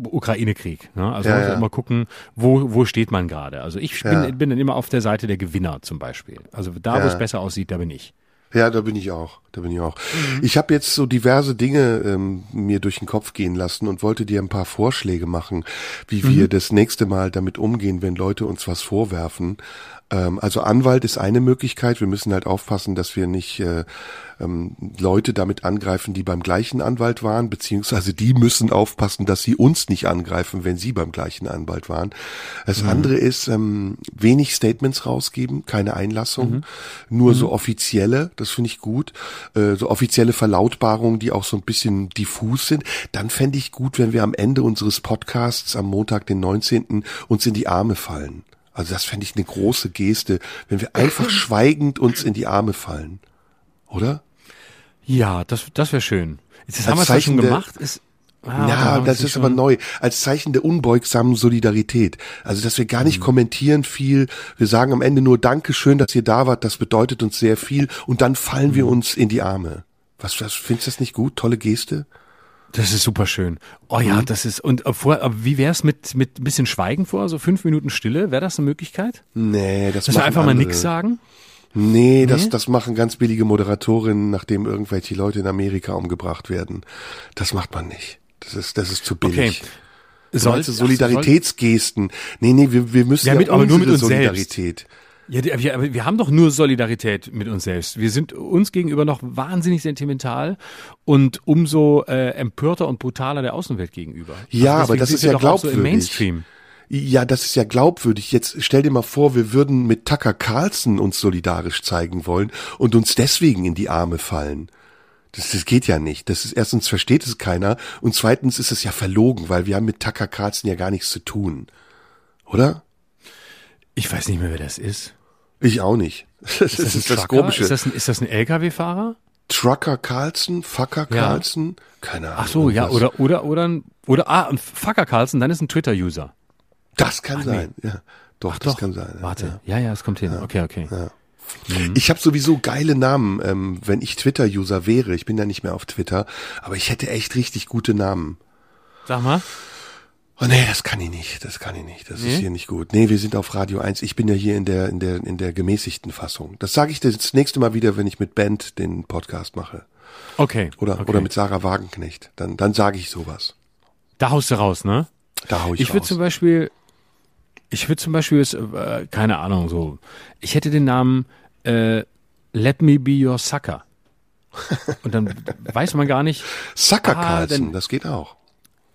Ukraine-Krieg. Ne? Also ja, man muss ja. immer gucken, wo, wo steht man gerade? Also ich bin, bin dann immer auf der Seite der Gewinner zum Beispiel. Also da, wo es besser aussieht, da bin ich. Ja, da bin ich auch. Da bin ich auch. Mhm. Ich habe jetzt so diverse Dinge ähm, mir durch den Kopf gehen lassen und wollte dir ein paar Vorschläge machen, wie mhm. wir das nächste Mal damit umgehen, wenn Leute uns was vorwerfen. Ähm, also Anwalt ist eine Möglichkeit. Wir müssen halt aufpassen, dass wir nicht äh, ähm, Leute damit angreifen, die beim gleichen Anwalt waren, beziehungsweise die müssen aufpassen, dass sie uns nicht angreifen, wenn sie beim gleichen Anwalt waren. Das mhm. andere ist ähm, wenig Statements rausgeben, keine Einlassung, mhm. nur mhm. so offizielle. das finde ich gut. Äh, so offizielle Verlautbarungen, die auch so ein bisschen diffus sind. Dann fände ich gut, wenn wir am Ende unseres Podcasts am Montag, den 19. uns in die Arme fallen. Also das fände ich eine große Geste, wenn wir einfach schweigend uns in die Arme fallen. Oder? Ja, das, das wäre schön. Das haben wir das schon gemacht. Ist, Ah, ja, das ist aber neu. Als Zeichen der unbeugsamen Solidarität. Also, dass wir gar nicht mhm. kommentieren viel. Wir sagen am Ende nur Dankeschön, dass ihr da wart. Das bedeutet uns sehr viel. Und dann fallen mhm. wir uns in die Arme. Was, was, findest du das nicht gut? Tolle Geste? Das ist super schön. Oh ja, mhm. das ist, und äh, vor, äh, wie wär's mit, mit ein bisschen Schweigen vor? So fünf Minuten Stille? Wäre das eine Möglichkeit? Nee, das Dass wir einfach andere. mal nix sagen? Nee, nee, das, das machen ganz billige Moderatorinnen, nachdem irgendwelche Leute in Amerika umgebracht werden. Das macht man nicht. Das ist, das ist zu billig. Okay. Soll, Solidaritätsgesten. Nee, nee, wir, wir müssen ja, mit, ja aber nur mit uns Solidarität. Selbst. Ja, wir, aber wir haben doch nur Solidarität mit uns selbst. Wir sind uns gegenüber noch wahnsinnig sentimental und umso äh, empörter und brutaler der Außenwelt gegenüber. Ja, also aber das ist ja glaubwürdig. So Mainstream. Ja, das ist ja glaubwürdig. Jetzt stell dir mal vor, wir würden mit Tucker Carlson uns solidarisch zeigen wollen und uns deswegen in die Arme fallen. Das, das geht ja nicht. Das ist erstens versteht es keiner und zweitens ist es ja verlogen, weil wir haben mit Tucker Carlson ja gar nichts zu tun. Oder? Ich weiß nicht mehr, wer das ist. Ich auch nicht. Das ist das, ist das Komische. Ist das ein, ist das ein LKW-Fahrer? Trucker Carlson, Fucker ja. Carlson, keine Ahnung. Ach so, ja, oder, oder, oder, oder, ah, ein Fucker Carlson, dann ist ein Twitter-User. Das kann Ach, sein, nee. ja. Doch, Ach, das doch. kann sein. Warte, ja, ja, es kommt hin. Ja. Okay, okay. Ja. Mhm. Ich habe sowieso geile Namen, ähm, wenn ich Twitter-User wäre. Ich bin ja nicht mehr auf Twitter, aber ich hätte echt richtig gute Namen. Sag mal. Oh nee, das kann ich nicht, das kann ich nicht. Das nee? ist hier nicht gut. Nee, wir sind auf Radio 1. Ich bin ja hier in der in der in der gemäßigten Fassung. Das sage ich das nächste Mal wieder, wenn ich mit Band den Podcast mache. Okay. Oder okay. oder mit Sarah Wagenknecht. Dann dann sage ich sowas. Da haust du raus, ne? Da hau ich, ich würde zum Beispiel ich würde zum Beispiel, äh, keine Ahnung, so, ich hätte den Namen äh, Let Me Be Your Sucker. Und dann weiß man gar nicht. Sucker ah, Carlson, das geht auch.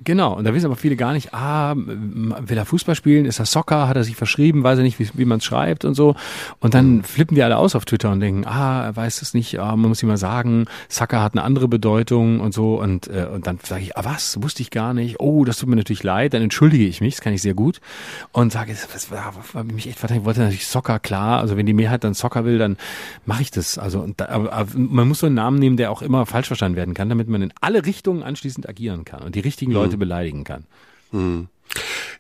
Genau, und da wissen aber viele gar nicht, ah, will er Fußball spielen, ist er Soccer, hat er sich verschrieben, weiß er nicht, wie, wie man es schreibt und so. Und dann mhm. flippen die alle aus auf Twitter und denken, ah, er weiß es nicht, ah, man muss ihm mal sagen, Soccer hat eine andere Bedeutung und so. Und, äh, und dann sage ich, ah was, wusste ich gar nicht. Oh, das tut mir natürlich leid, dann entschuldige ich mich, das kann ich sehr gut. Und sage, das war, war mich echt verteidigt, wollte natürlich Soccer, klar. Also wenn die Mehrheit dann Soccer will, dann mache ich das. Also und da, aber, aber man muss so einen Namen nehmen, der auch immer falsch verstanden werden kann, damit man in alle Richtungen anschließend agieren kann und die richtigen. Leute Leute beleidigen kann. Hm.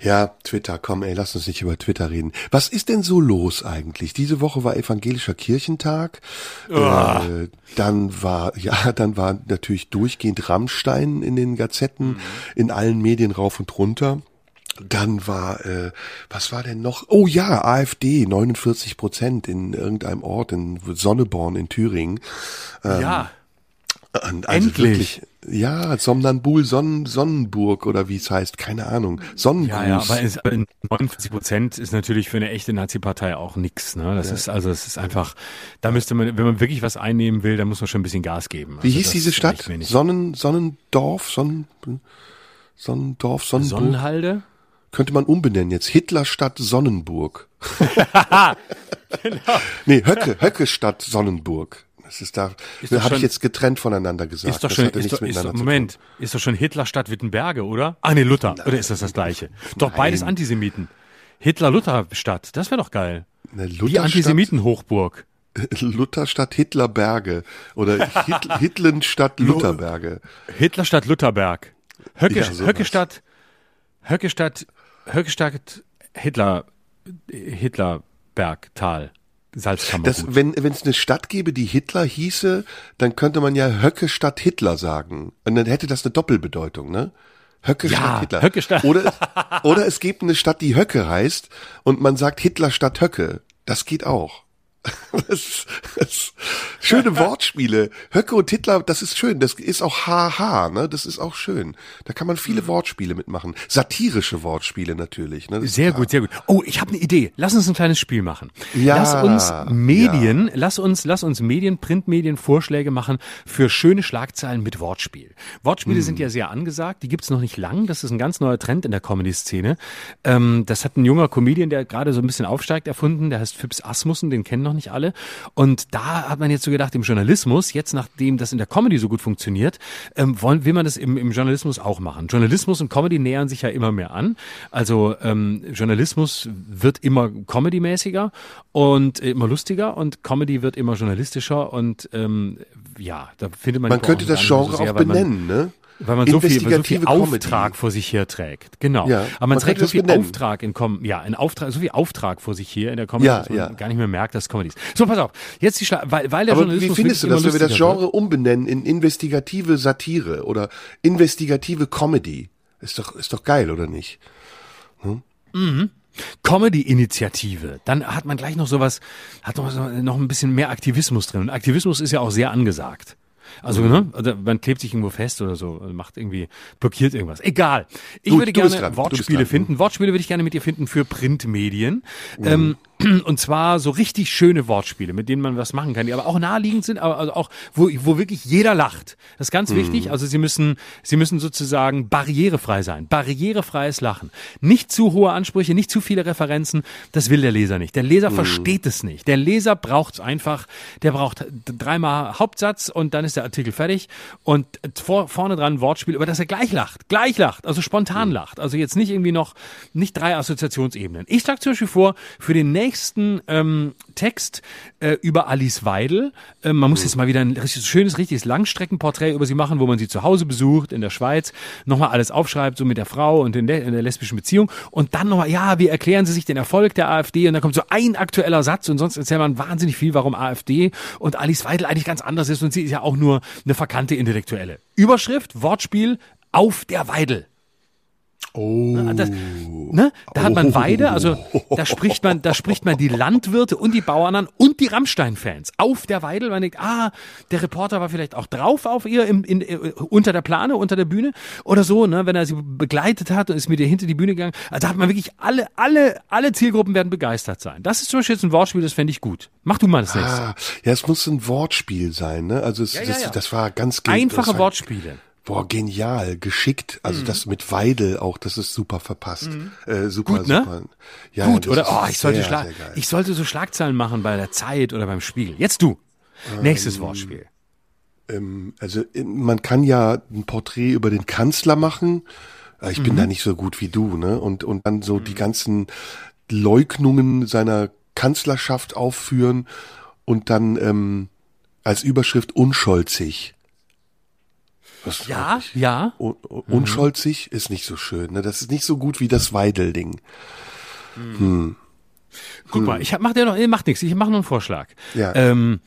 Ja, Twitter, komm, ey, lass uns nicht über Twitter reden. Was ist denn so los eigentlich? Diese Woche war evangelischer Kirchentag. Oh. Äh, dann war, ja, dann war natürlich durchgehend Rammstein in den Gazetten, mhm. in allen Medien rauf und runter. Dann war, äh, was war denn noch? Oh ja, AfD, 49 Prozent in irgendeinem Ort in Sonneborn in Thüringen. Ähm, ja. Also Endlich. Wirklich, ja, Somnambul Sonnen, Sonnenburg oder wie es heißt, keine Ahnung. Sonnengruß. Ja, ja, aber, ist, 49 Prozent ist natürlich für eine echte Nazi-Partei auch nix. Ne? Das ja. ist also, es ist einfach, da müsste man, wenn man wirklich was einnehmen will, dann muss man schon ein bisschen Gas geben. Also wie hieß diese Stadt? Sonnen, Sonnendorf, Sonnen, Sonnendorf, Sonnenburg. Sonnenhalde? Könnte man umbenennen jetzt. Hitlerstadt Sonnenburg. genau. Nee, Höcke, Höcke Stadt Sonnenburg. Das ist da, habe ich jetzt getrennt voneinander gesagt. Ist doch schon, ist doch, ist doch, Moment, ist doch schon Hitler Stadt Wittenberge, oder? Ah, nee, Luther. Nein. Oder ist das das gleiche? Doch, Nein. beides Antisemiten. Hitler-Luther-Stadt, das wäre doch geil. Eine Die Antisemiten-Hochburg. Lutherstadt Hitlerberge oder Hit Hitlenstadt Lutherberge. Hitlerstadt Lutherberg. Höcke, ja, Höckestadt, Höckestadt, Höckestadt Hitler, Hitlerbergtal. Salzkammer. Das, wenn wenn es eine Stadt gäbe, die Hitler hieße, dann könnte man ja Höcke Stadt Hitler sagen. Und dann hätte das eine Doppelbedeutung, ne? Höcke ja, Stadt Hitler. Höcke Stadt. Oder, oder es gibt eine Stadt, die Höcke heißt und man sagt Hitler Stadt Höcke. Das geht auch. Das, das, schöne Wortspiele. Höcke und Hitler, das ist schön. Das ist auch haha, ne? Das ist auch schön. Da kann man viele mhm. Wortspiele mitmachen. Satirische Wortspiele natürlich. Ne? Sehr gut, sehr gut. Oh, ich habe eine Idee. Lass uns ein kleines Spiel machen. Ja, lass uns Medien, ja. lass uns, lass uns Medien, Printmedien Vorschläge machen für schöne Schlagzeilen mit Wortspiel. Wortspiele hm. sind ja sehr angesagt. Die gibt's noch nicht lang. Das ist ein ganz neuer Trend in der Comedy-Szene. Ähm, das hat ein junger Comedian, der gerade so ein bisschen aufsteigt, erfunden. Der heißt Phipps Asmussen. Den kennen noch nicht alle. Und da hat man jetzt so gedacht, im Journalismus, jetzt nachdem das in der Comedy so gut funktioniert, ähm, wollen, will man das im, im Journalismus auch machen. Journalismus und Comedy nähern sich ja immer mehr an. Also ähm, Journalismus wird immer Comedy-mäßiger und äh, immer lustiger und Comedy wird immer journalistischer und ähm, ja, da findet man. Man könnte das Genre so sehr, auch benennen, ne? Weil man so viel, so viel Auftrag vor sich her trägt. Genau. Ja, Aber man, man trägt so viel benennen. Auftrag in Com ja, in Auftrag, so viel Auftrag vor sich hier in der Comedy, ja, dass man ja. gar nicht mehr merkt, dass Comedy ist. So, pass auf. Jetzt die Schla weil, weil der Aber Journalismus wie findest du das, wenn wir das Genre wird? umbenennen in investigative Satire oder investigative Comedy? Ist doch, ist doch geil, oder nicht? Hm? Mhm. Comedy-Initiative, dann hat man gleich noch sowas, hat noch, noch ein bisschen mehr Aktivismus drin. Und Aktivismus ist ja auch sehr angesagt. Also, ne, also man klebt sich irgendwo fest oder so, macht irgendwie, blockiert irgendwas. Egal. Ich du, würde gerne dran, Wortspiele finden. Wortspiele würde ich gerne mit dir finden für Printmedien. Mhm. Ähm, und zwar so richtig schöne Wortspiele, mit denen man was machen kann, die aber auch naheliegend sind, aber also auch, wo, wo wirklich jeder lacht. Das ist ganz mhm. wichtig. Also sie müssen, sie müssen sozusagen barrierefrei sein. Barrierefreies Lachen. Nicht zu hohe Ansprüche, nicht zu viele Referenzen. Das will der Leser nicht. Der Leser mhm. versteht es nicht. Der Leser braucht es einfach. Der braucht dreimal Hauptsatz und dann ist der Artikel fertig. Und vor, vorne dran Wortspiel, über das er gleich lacht. Gleich lacht. Also spontan mhm. lacht. Also jetzt nicht irgendwie noch, nicht drei Assoziationsebenen. Ich schlage zum Beispiel vor, für den nächsten nächsten ähm, Text äh, über Alice Weidel. Ähm, man muss jetzt mal wieder ein richtig, schönes, richtiges Langstreckenporträt über sie machen, wo man sie zu Hause besucht in der Schweiz, nochmal alles aufschreibt, so mit der Frau und in der, in der lesbischen Beziehung und dann nochmal, ja, wie erklären Sie sich den Erfolg der AfD? Und dann kommt so ein aktueller Satz und sonst erzählt man wahnsinnig viel, warum AfD und Alice Weidel eigentlich ganz anders ist und sie ist ja auch nur eine verkannte Intellektuelle. Überschrift, Wortspiel, auf der Weidel. Oh. Das, ne? Da hat man Weide, also da spricht man, da spricht man die Landwirte und die Bauern an und die Rammstein-Fans auf der Weidel. Man denkt, ah, der Reporter war vielleicht auch drauf auf ihr im, in, äh, unter der Plane, unter der Bühne oder so, ne? Wenn er sie begleitet hat und ist mit ihr hinter die Bühne gegangen. Also da hat man wirklich alle, alle, alle Zielgruppen werden begeistert sein. Das ist zum Beispiel jetzt ein Wortspiel, das fände ich gut. Mach du mal das nächste. Ah, ja, es muss ein Wortspiel sein, ne? Also es, ja, ja, das, ja. das war ganz einfache war, Wortspiele. Boah, genial, geschickt. Also mhm. das mit Weidel auch, das ist super verpasst. Mhm. Äh, super, Gut, ne? super. Ja, Gut, oder? Oh, ich sollte, Schlag ich sollte so Schlagzeilen machen bei der Zeit oder beim Spiegel. Jetzt du. Ähm, Nächstes Wortspiel. Ähm, also man kann ja ein Porträt über den Kanzler machen. Äh, ich bin mhm. da nicht so gut wie du, ne? Und, und dann so die mhm. ganzen Leugnungen seiner Kanzlerschaft aufführen und dann ähm, als Überschrift unscholzig. Was ja, ja. Un unscholzig mhm. ist nicht so schön. Ne? Das ist nicht so gut wie das Weidel-Ding. Mhm. Hm. Guck hm. mal, ich hab, mach dir noch, macht nichts. Ich mache nur einen Vorschlag. Ja. Ähm,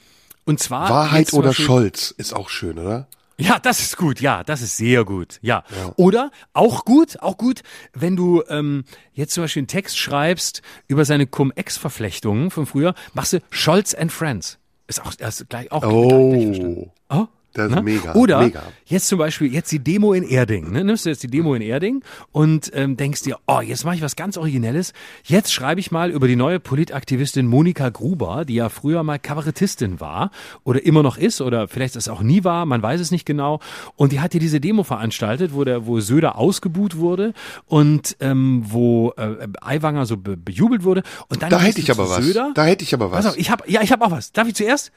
und zwar Wahrheit oder Beispiel, Scholz ist auch schön, oder? Ja, das ist gut. Ja, das ist sehr gut. Ja. ja. Oder auch gut, auch gut, wenn du ähm, jetzt zum Beispiel einen Text schreibst über seine Cum-Ex-Verflechtungen von früher, machst du Scholz and Friends. Ist auch, ist gleich auch oh. Gleich oh. Das ist ne? mega. Oder mega. jetzt zum Beispiel, jetzt die Demo in Erding. Ne? Nimmst du jetzt die Demo in Erding und ähm, denkst dir, oh, jetzt mache ich was ganz Originelles. Jetzt schreibe ich mal über die neue Politaktivistin Monika Gruber, die ja früher mal Kabarettistin war oder immer noch ist oder vielleicht es auch nie war, man weiß es nicht genau. Und die hat hier diese Demo veranstaltet, wo der, wo Söder ausgebuht wurde und ähm, wo äh, Aiwanger so be bejubelt wurde. Und dann da hätte ich aber was. Söder. Da hätte ich aber was. Auf, ich hab, ja, ich habe auch was. Darf ich zuerst?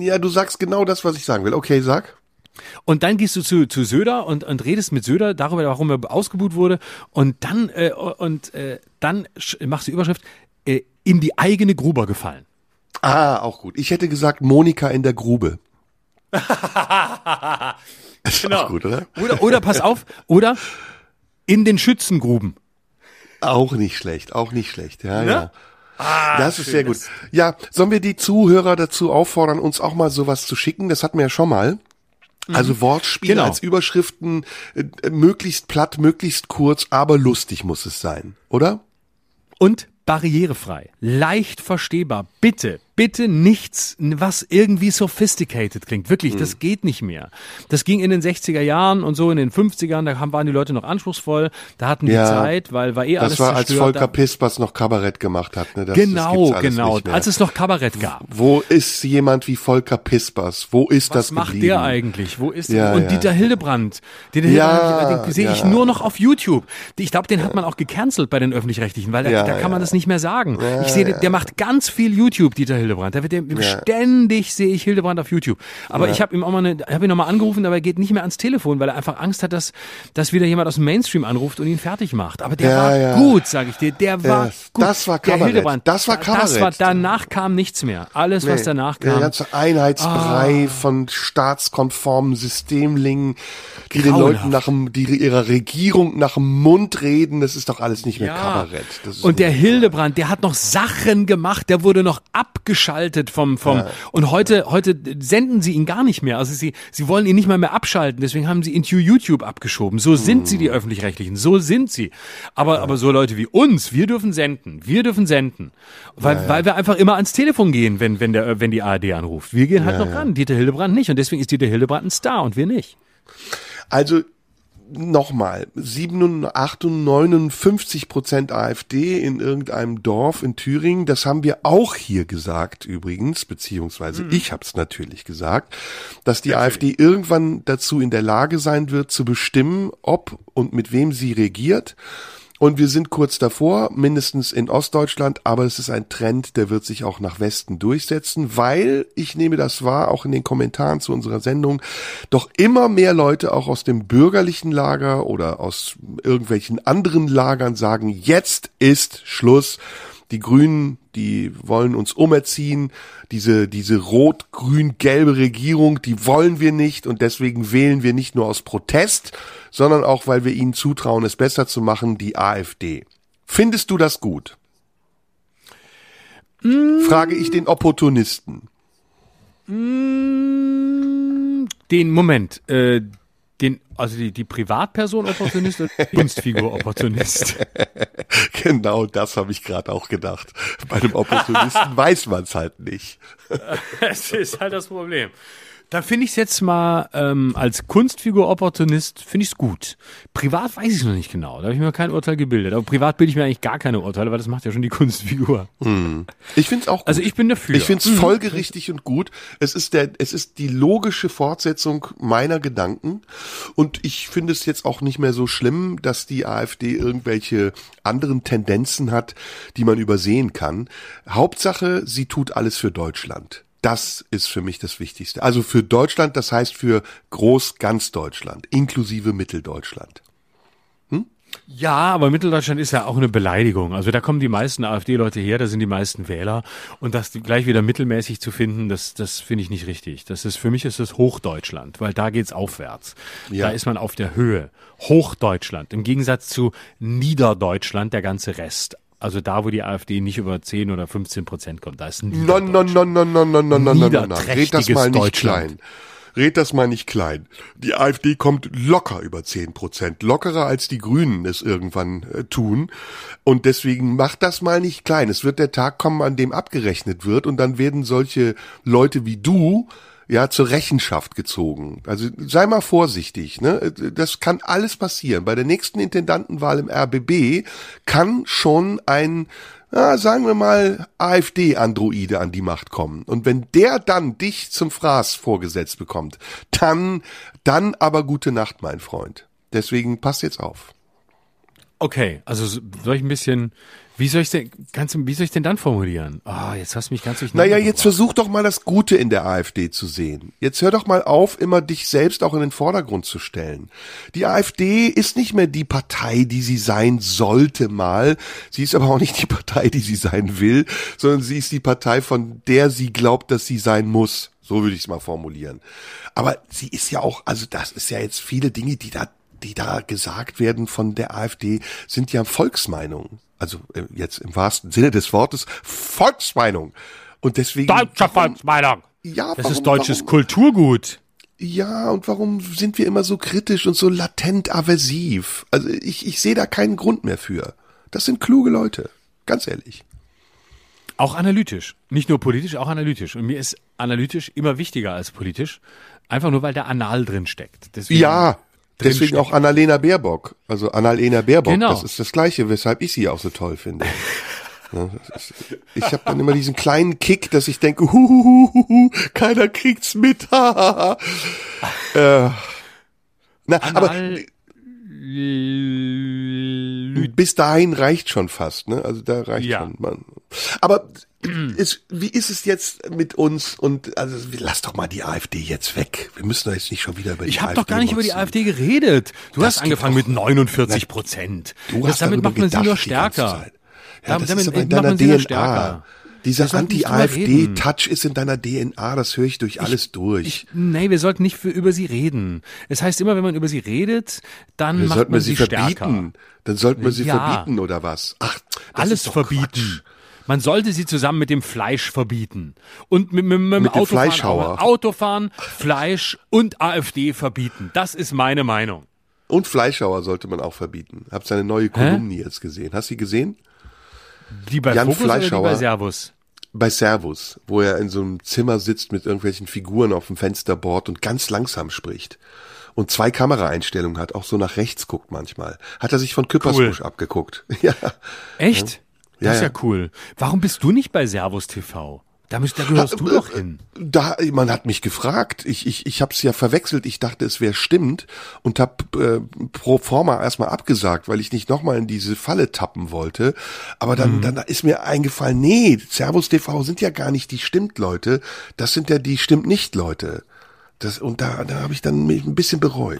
Ja, du sagst genau das, was ich sagen will. Okay, sag. Und dann gehst du zu, zu Söder und, und redest mit Söder darüber, warum er ausgebuht wurde. Und dann, äh, und, äh, dann machst du Überschrift, äh, in die eigene Gruber gefallen. Ah, auch gut. Ich hätte gesagt, Monika in der Grube. ist genau. auch gut, oder? Oder, oder pass auf, oder in den Schützengruben. Auch nicht schlecht, auch nicht schlecht, ja, ne? ja. Ah, das ist sehr gut. Ja, sollen wir die Zuhörer dazu auffordern, uns auch mal sowas zu schicken? Das hatten wir ja schon mal. Mhm. Also Wortspiele genau. als Überschriften, äh, möglichst platt, möglichst kurz, aber lustig muss es sein, oder? Und barrierefrei, leicht verstehbar. Bitte, bitte nichts, was irgendwie sophisticated klingt. Wirklich, mhm. das geht nicht mehr. Das ging in den 60er Jahren und so in den 50ern, da waren die Leute noch anspruchsvoll, da hatten die ja, Zeit, weil war eh alles Das war als Volker Pispers noch Kabarett gemacht hat, ne? Das, genau, das genau, als es noch Kabarett gab. Wo ist jemand wie Volker Pispers? Wo ist was das geblieben? Was macht der eigentlich? Wo ist ja, Und ja. Dieter Hildebrand, den, ja, den sehe ich nur noch auf YouTube. Ich glaube, den hat man auch gecancelt bei den öffentlich-rechtlichen, weil da, da kann man das nicht mehr sagen. ich sehe, der macht ganz viel YouTube, Dieter Hildebrand. Da wird der, ja. ständig sehe ich Hildebrand auf YouTube. Aber ja. ich habe ihm auch mal eine, habe ihn noch mal angerufen, aber er geht nicht mehr ans Telefon, weil er einfach Angst hat, dass, dass wieder jemand aus dem Mainstream anruft und ihn fertig macht. Aber der ja, war ja. gut, sage ich dir. Der war gut. Das war Kabarett. Der Hildebrand. Das war Kabarett. Das war, danach kam nichts mehr. Alles, nee. was danach kam. Der ganze Einheitsbrei oh. von staatskonformen Systemlingen, die Grauenhaft. den Leuten nach dem, die ihrer Regierung nach dem Mund reden, das ist doch alles nicht mehr Kabarett. und der Hildebrand, der hat noch Sachen gemacht, der wurde noch abgeschaltet vom, vom, und heute, heute senden sie ihn gar nicht mehr. Also sie, sie wollen ihn nicht mal mehr abschalten, deswegen haben sie ihn zu YouTube abgeschoben. So sind sie, die hm. Öffentlich-Rechtlichen. So sind sie. Aber, aber so Leute wie uns, wir dürfen senden. Wir dürfen senden. Weil, ja, ja. weil wir einfach immer ans Telefon gehen, wenn, wenn der, wenn die ARD anruft. Wir gehen halt ja, noch ran. Dieter Hildebrand nicht. Und deswegen ist Dieter Hildebrand ein Star und wir nicht. Also, nochmal, 58, Prozent AfD in irgendeinem Dorf in Thüringen, das haben wir auch hier gesagt übrigens, beziehungsweise mhm. ich habe es natürlich gesagt, dass die natürlich. AfD irgendwann dazu in der Lage sein wird, zu bestimmen, ob und mit wem sie regiert und wir sind kurz davor, mindestens in Ostdeutschland, aber es ist ein Trend, der wird sich auch nach Westen durchsetzen, weil, ich nehme das wahr, auch in den Kommentaren zu unserer Sendung, doch immer mehr Leute auch aus dem bürgerlichen Lager oder aus irgendwelchen anderen Lagern sagen, jetzt ist Schluss die Grünen, die wollen uns umerziehen. Diese, diese rot-grün-gelbe Regierung, die wollen wir nicht und deswegen wählen wir nicht nur aus Protest, sondern auch, weil wir ihnen zutrauen, es besser zu machen, die AfD. Findest du das gut? Mm. Frage ich den Opportunisten. Mm. Den Moment, äh, den, also die, die Privatperson Opportunist oder die Kunstfigur Opportunist? Genau das habe ich gerade auch gedacht. Bei dem Opportunisten weiß man es halt nicht. Es ist halt das Problem. Da finde ich es jetzt mal ähm, als Kunstfigur Opportunist finde ich es gut. Privat weiß ich noch nicht genau. Da habe ich mir kein Urteil gebildet. Aber privat bilde ich mir eigentlich gar keine Urteile, weil das macht ja schon die Kunstfigur. Hm. Ich finde es auch. Gut. Also ich bin dafür. Ich finde es hm. folgerichtig und gut. Es ist der, es ist die logische Fortsetzung meiner Gedanken. Und ich finde es jetzt auch nicht mehr so schlimm, dass die AfD irgendwelche anderen Tendenzen hat, die man übersehen kann. Hauptsache, sie tut alles für Deutschland. Das ist für mich das Wichtigste. Also für Deutschland, das heißt für groß ganz Deutschland, inklusive Mitteldeutschland. Hm? Ja, aber Mitteldeutschland ist ja auch eine Beleidigung. Also da kommen die meisten AfD-Leute her, da sind die meisten Wähler. Und das gleich wieder mittelmäßig zu finden, das, das finde ich nicht richtig. Das ist, für mich ist das Hochdeutschland, weil da geht's aufwärts. Ja. Da ist man auf der Höhe. Hochdeutschland. Im Gegensatz zu Niederdeutschland, der ganze Rest. Also da, wo die AfD nicht über 10 oder 15 Prozent kommt, da ist ein No, no, no, no, no, no, no, no, no, no. Red das mal nicht klein. Red das mal nicht klein. Die AfD kommt locker über 10 Prozent. Lockerer als die Grünen es irgendwann äh, tun. Und deswegen macht das mal nicht klein. Es wird der Tag kommen, an dem abgerechnet wird. Und dann werden solche Leute wie du ja, zur Rechenschaft gezogen. Also sei mal vorsichtig, ne? Das kann alles passieren. Bei der nächsten Intendantenwahl im RBB kann schon ein, ja, sagen wir mal, AfD-Androide an die Macht kommen. Und wenn der dann dich zum Fraß vorgesetzt bekommt, dann, dann aber gute Nacht, mein Freund. Deswegen passt jetzt auf. Okay, also soll ich ein bisschen wie soll ich denn, kannst du, wie soll ich denn dann formulieren? Ah, oh, jetzt hast du mich ganz durcheinander. Naja, jetzt versuch doch mal das Gute in der AfD zu sehen. Jetzt hör doch mal auf, immer dich selbst auch in den Vordergrund zu stellen. Die AfD ist nicht mehr die Partei, die sie sein sollte mal. Sie ist aber auch nicht die Partei, die sie sein will, sondern sie ist die Partei, von der sie glaubt, dass sie sein muss. So würde ich es mal formulieren. Aber sie ist ja auch, also das ist ja jetzt viele Dinge, die da die da gesagt werden von der AfD, sind ja Volksmeinungen also äh, jetzt im wahrsten Sinne des Wortes, Volksmeinung. Und deswegen. Deutsche Volksmeinung. Ja, das warum, ist deutsches warum, Kulturgut. Ja, und warum sind wir immer so kritisch und so latent aversiv? Also ich, ich sehe da keinen Grund mehr für. Das sind kluge Leute, ganz ehrlich. Auch analytisch. Nicht nur politisch, auch analytisch. Und mir ist analytisch immer wichtiger als politisch. Einfach nur, weil da Anal drin steckt. Deswegen ja, Deswegen auch Annalena Baerbock. Also Annalena Baerbock, genau. das ist das Gleiche, weshalb ich sie auch so toll finde. Ich habe dann immer diesen kleinen Kick, dass ich denke, huhuhuhu, keiner kriegt's mit. äh, na, aber bis dahin reicht schon fast, ne? Also da reicht ja. schon. Man, Aber ist, wie ist es jetzt mit uns und also lass doch mal die AfD jetzt weg. Wir müssen doch jetzt nicht schon wieder über die ich hab AfD Ich habe doch gar nicht motzen. über die AfD geredet. Du Das hast angefangen mit doch- 49 Prozent. Du Das- hast damit macht man sie nur stärker. Ja, Damit- das damit ist aber in macht man deiner DNA. stärker. Dieser. Anti-AfD-Touch ist in deiner DNA, das höre ich durch alles durch. Ich, nee, wir sollten nicht für, über sie reden. Es heißt immer, wenn man über sie redet, dann Dann macht sollten man wir sie sie verbieten. stärker. Dann sollten wir sie Ja. verbieten oder was? Ach, Alles verbieten. Quatsch. Man sollte sie zusammen mit dem Fleisch verbieten. Und mit, mit, mit, dem Mit dem Autofahren, Fleischhauer. Autofahren, Fleisch und AfD verbieten. Das ist meine Meinung. Und Fleischhauer sollte man auch verbieten. Hab seine neue Kolumne jetzt gesehen. Hast du sie gesehen? Die bei Jan die Fleischhauer. bei Servus? Bei Servus, wo er in so einem Zimmer sitzt mit irgendwelchen Figuren auf dem Fensterboard und ganz langsam spricht. Und zwei Kameraeinstellungen hat, auch so nach rechts guckt manchmal. Hat er sich von Küppersbusch abgeguckt. Ja. Echt? Ja, Das ist ja, ja. cool. Warum bist du nicht bei Servus TV? Da, müsst, da gehörst du doch hin. Da, man hat mich gefragt. Ich, ich, ich habe es ja verwechselt. Ich dachte, es wäre stimmt und habe äh, pro forma erstmal abgesagt, weil ich nicht nochmal in diese Falle tappen wollte. Aber dann, dann ist mir eingefallen, nee, Servus TV sind ja gar nicht die stimmt Leute. Das sind ja die stimmt nicht Leute. Das, und da, da habe ich dann mich ein bisschen bereut.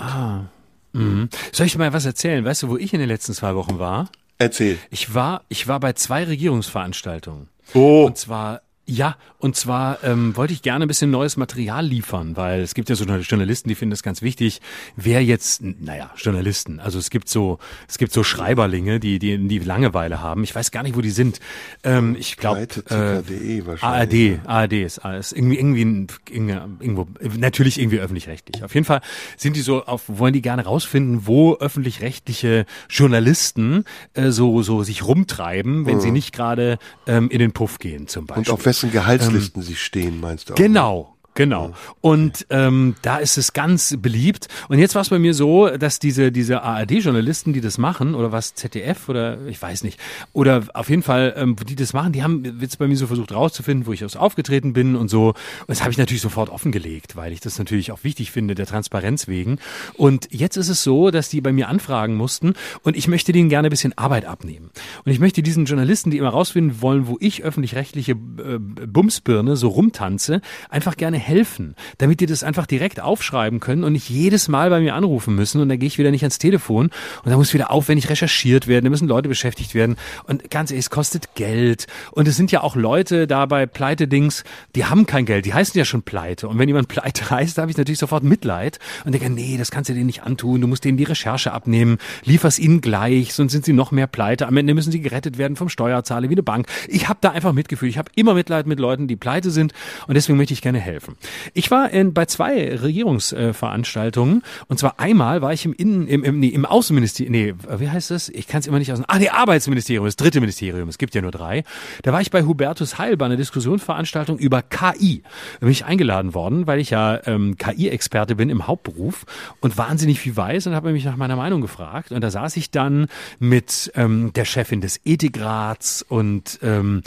Soll ich dir mal was erzählen? Weißt du, wo ich in den letzten zwei Wochen war? Erzähl. Ich war, ich war bei zwei Regierungsveranstaltungen. Oh. Und zwar, ja, und zwar ähm, wollte ich gerne ein bisschen neues Material liefern, weil es gibt ja so Journalisten, die finden es ganz wichtig, wer jetzt, naja, Journalisten, also es gibt so, es gibt so Schreiberlinge, die, die, die Langeweile haben. Ich weiß gar nicht, wo die sind. Ähm, ich glaube, äh. ARD, ARD ist, ist irgendwie, irgendwie, irgendwo, natürlich irgendwie öffentlich-rechtlich. Auf jeden Fall sind die so auf, wollen die gerne rausfinden, wo öffentlich-rechtliche Journalisten äh, so, so sich rumtreiben, wenn sie nicht gerade ähm, in den Puff gehen, zum Beispiel. Auf wessen Gehaltslisten sie stehen, meinst du auch? Genau. Genau. Und ähm, da ist es ganz beliebt. Und jetzt war es bei mir so, dass diese diese ARD-Journalisten, die das machen, oder was ZDF oder ich weiß nicht, oder auf jeden Fall, ähm, die das machen, die haben jetzt bei mir so versucht rauszufinden, wo ich aus aufgetreten bin und so. Und das habe ich natürlich sofort offengelegt, weil ich das natürlich auch wichtig finde, der Transparenz wegen. Und jetzt ist es so, dass die bei mir anfragen mussten und ich möchte denen gerne ein bisschen Arbeit abnehmen. Und ich möchte diesen Journalisten, die immer rausfinden wollen, wo ich öffentlich-rechtliche äh, Bumsbirne so rumtanze, einfach gerne helfen, damit die das einfach direkt aufschreiben können und nicht jedes Mal bei mir anrufen müssen und dann gehe ich wieder nicht ans Telefon und dann muss wieder aufwendig recherchiert werden, da müssen Leute beschäftigt werden. Und ganz ehrlich, es kostet Geld. Und es sind ja auch Leute da bei Pleite-Dings, die haben kein Geld, die heißen ja schon Pleite. Und wenn jemand Pleite heißt, da habe ich natürlich sofort Mitleid und denke, nee, das kannst du denen nicht antun, du musst denen die Recherche abnehmen, liefer's ihnen gleich, sonst sind sie noch mehr Pleite, am Ende müssen sie gerettet werden vom Steuerzahler wie eine Bank. Ich habe da einfach Mitgefühl, ich habe immer Mitleid mit Leuten, die pleite sind und deswegen möchte ich gerne helfen. Ich war in, bei zwei Regierungsveranstaltungen und zwar einmal war ich im Innen, im, im, nee, im Außenministerium, nee, wie heißt das? Ich kann es immer nicht aus. Ah, nee, Arbeitsministerium, das dritte Ministerium, es gibt ja nur drei. Da war ich bei Hubertus Heil bei einer Diskussionsveranstaltung über KI. Da bin ich eingeladen worden, weil ich ja ähm, KI-Experte bin im Hauptberuf und wahnsinnig viel weiß und habe mich nach meiner Meinung gefragt. Und da saß ich dann mit ähm, der Chefin des Ethikrats und ähm,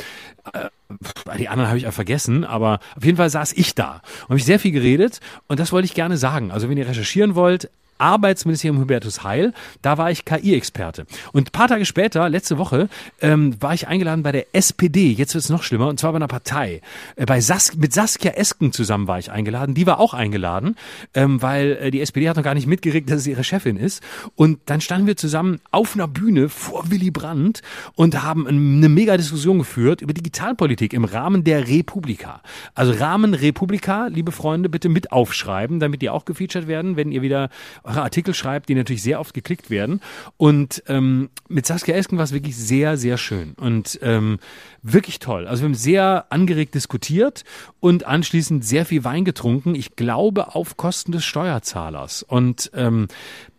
die anderen habe ich auch vergessen, aber auf jeden Fall saß ich da und habe ich sehr viel geredet und das wollte ich gerne sagen. Also wenn ihr recherchieren wollt, Arbeitsministerium Hubertus Heil, da war ich KI-Experte. Und ein paar Tage später, letzte Woche, ähm, war ich eingeladen bei der SPD. Jetzt wird es noch schlimmer, und zwar bei einer Partei. Äh, bei Sas mit Saskia Esken zusammen war ich eingeladen. Die war auch eingeladen, ähm, weil äh, die SPD hat noch gar nicht mitgeregt, dass es ihre Chefin ist. Und dann standen wir zusammen auf einer Bühne vor Willy Brandt und haben eine mega Diskussion geführt über Digitalpolitik im Rahmen der Republika. Also Rahmen Republika, liebe Freunde, bitte mit aufschreiben, damit die auch gefeatured werden, wenn ihr wieder eure Artikel schreibt, die natürlich sehr oft geklickt werden. Und ähm, mit Saskia Esken war es wirklich sehr, sehr schön und ähm, wirklich toll. Also wir haben sehr angeregt diskutiert und anschließend sehr viel Wein getrunken. Ich glaube auf Kosten des Steuerzahlers. Und ähm,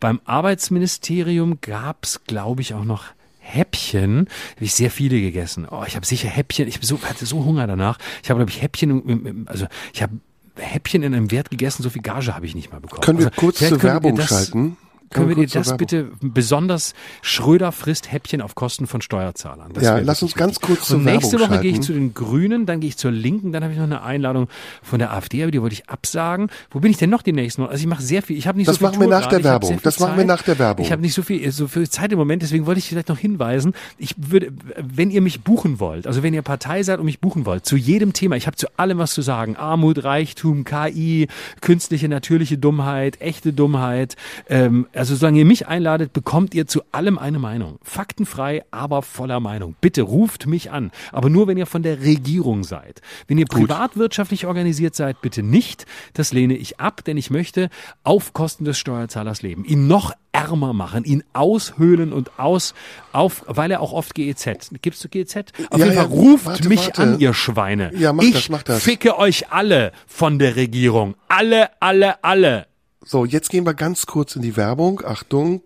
beim Arbeitsministerium gab es, glaube ich, auch noch Häppchen, habe ich sehr viele gegessen. Oh, ich habe sicher Häppchen, ich so, hatte so Hunger danach. Ich habe, glaube ich, Häppchen, also ich habe Häppchen in einem Wert gegessen, so viel Gage habe ich nicht mal bekommen. Können wir also, kurz zur Werbung schalten? Können wir dir das bitte besonders Schröder frisst Häppchen auf Kosten von Steuerzahlern? Das ja, lass uns ganz kurz zur Und nächste Werbung Woche gehe ich zu den Grünen, dann gehe ich zur Linken, dann habe ich noch eine Einladung von der AfD, aber die wollte ich absagen. Wo bin ich denn noch die nächsten Wochen? Also ich mache sehr viel. Ich habe nicht das so viel machen wir nach der Werbung. Das Zeit. machen wir nach der Werbung. Ich habe nicht so viel, so viel Zeit im Moment, deswegen wollte ich vielleicht noch hinweisen. Ich würde, wenn ihr mich buchen wollt, also wenn ihr Partei seid und mich buchen wollt, zu jedem Thema, ich habe zu allem was zu sagen. Armut, Reichtum, KI, künstliche, natürliche Dummheit, echte Dummheit. Ähm, also solange ihr mich einladet, bekommt ihr zu allem eine Meinung. Faktenfrei, aber voller Meinung. Bitte ruft mich an. Aber nur, wenn ihr von der Regierung seid. Wenn ihr Gut. privatwirtschaftlich organisiert seid, bitte nicht. Das lehne ich ab, denn ich möchte auf Kosten des Steuerzahlers leben. Ihn noch ärmer machen, ihn aushöhlen und aus, auf, weil er auch oft GEZ. Gibst du GEZ? Auf ja, jeden Fall ja, ruft warte, mich warte. an, ihr Schweine. Ja, mach ich das, mach das. ficke euch alle von der Regierung. Alle, alle, alle. So, jetzt gehen wir ganz kurz in die Werbung. Achtung.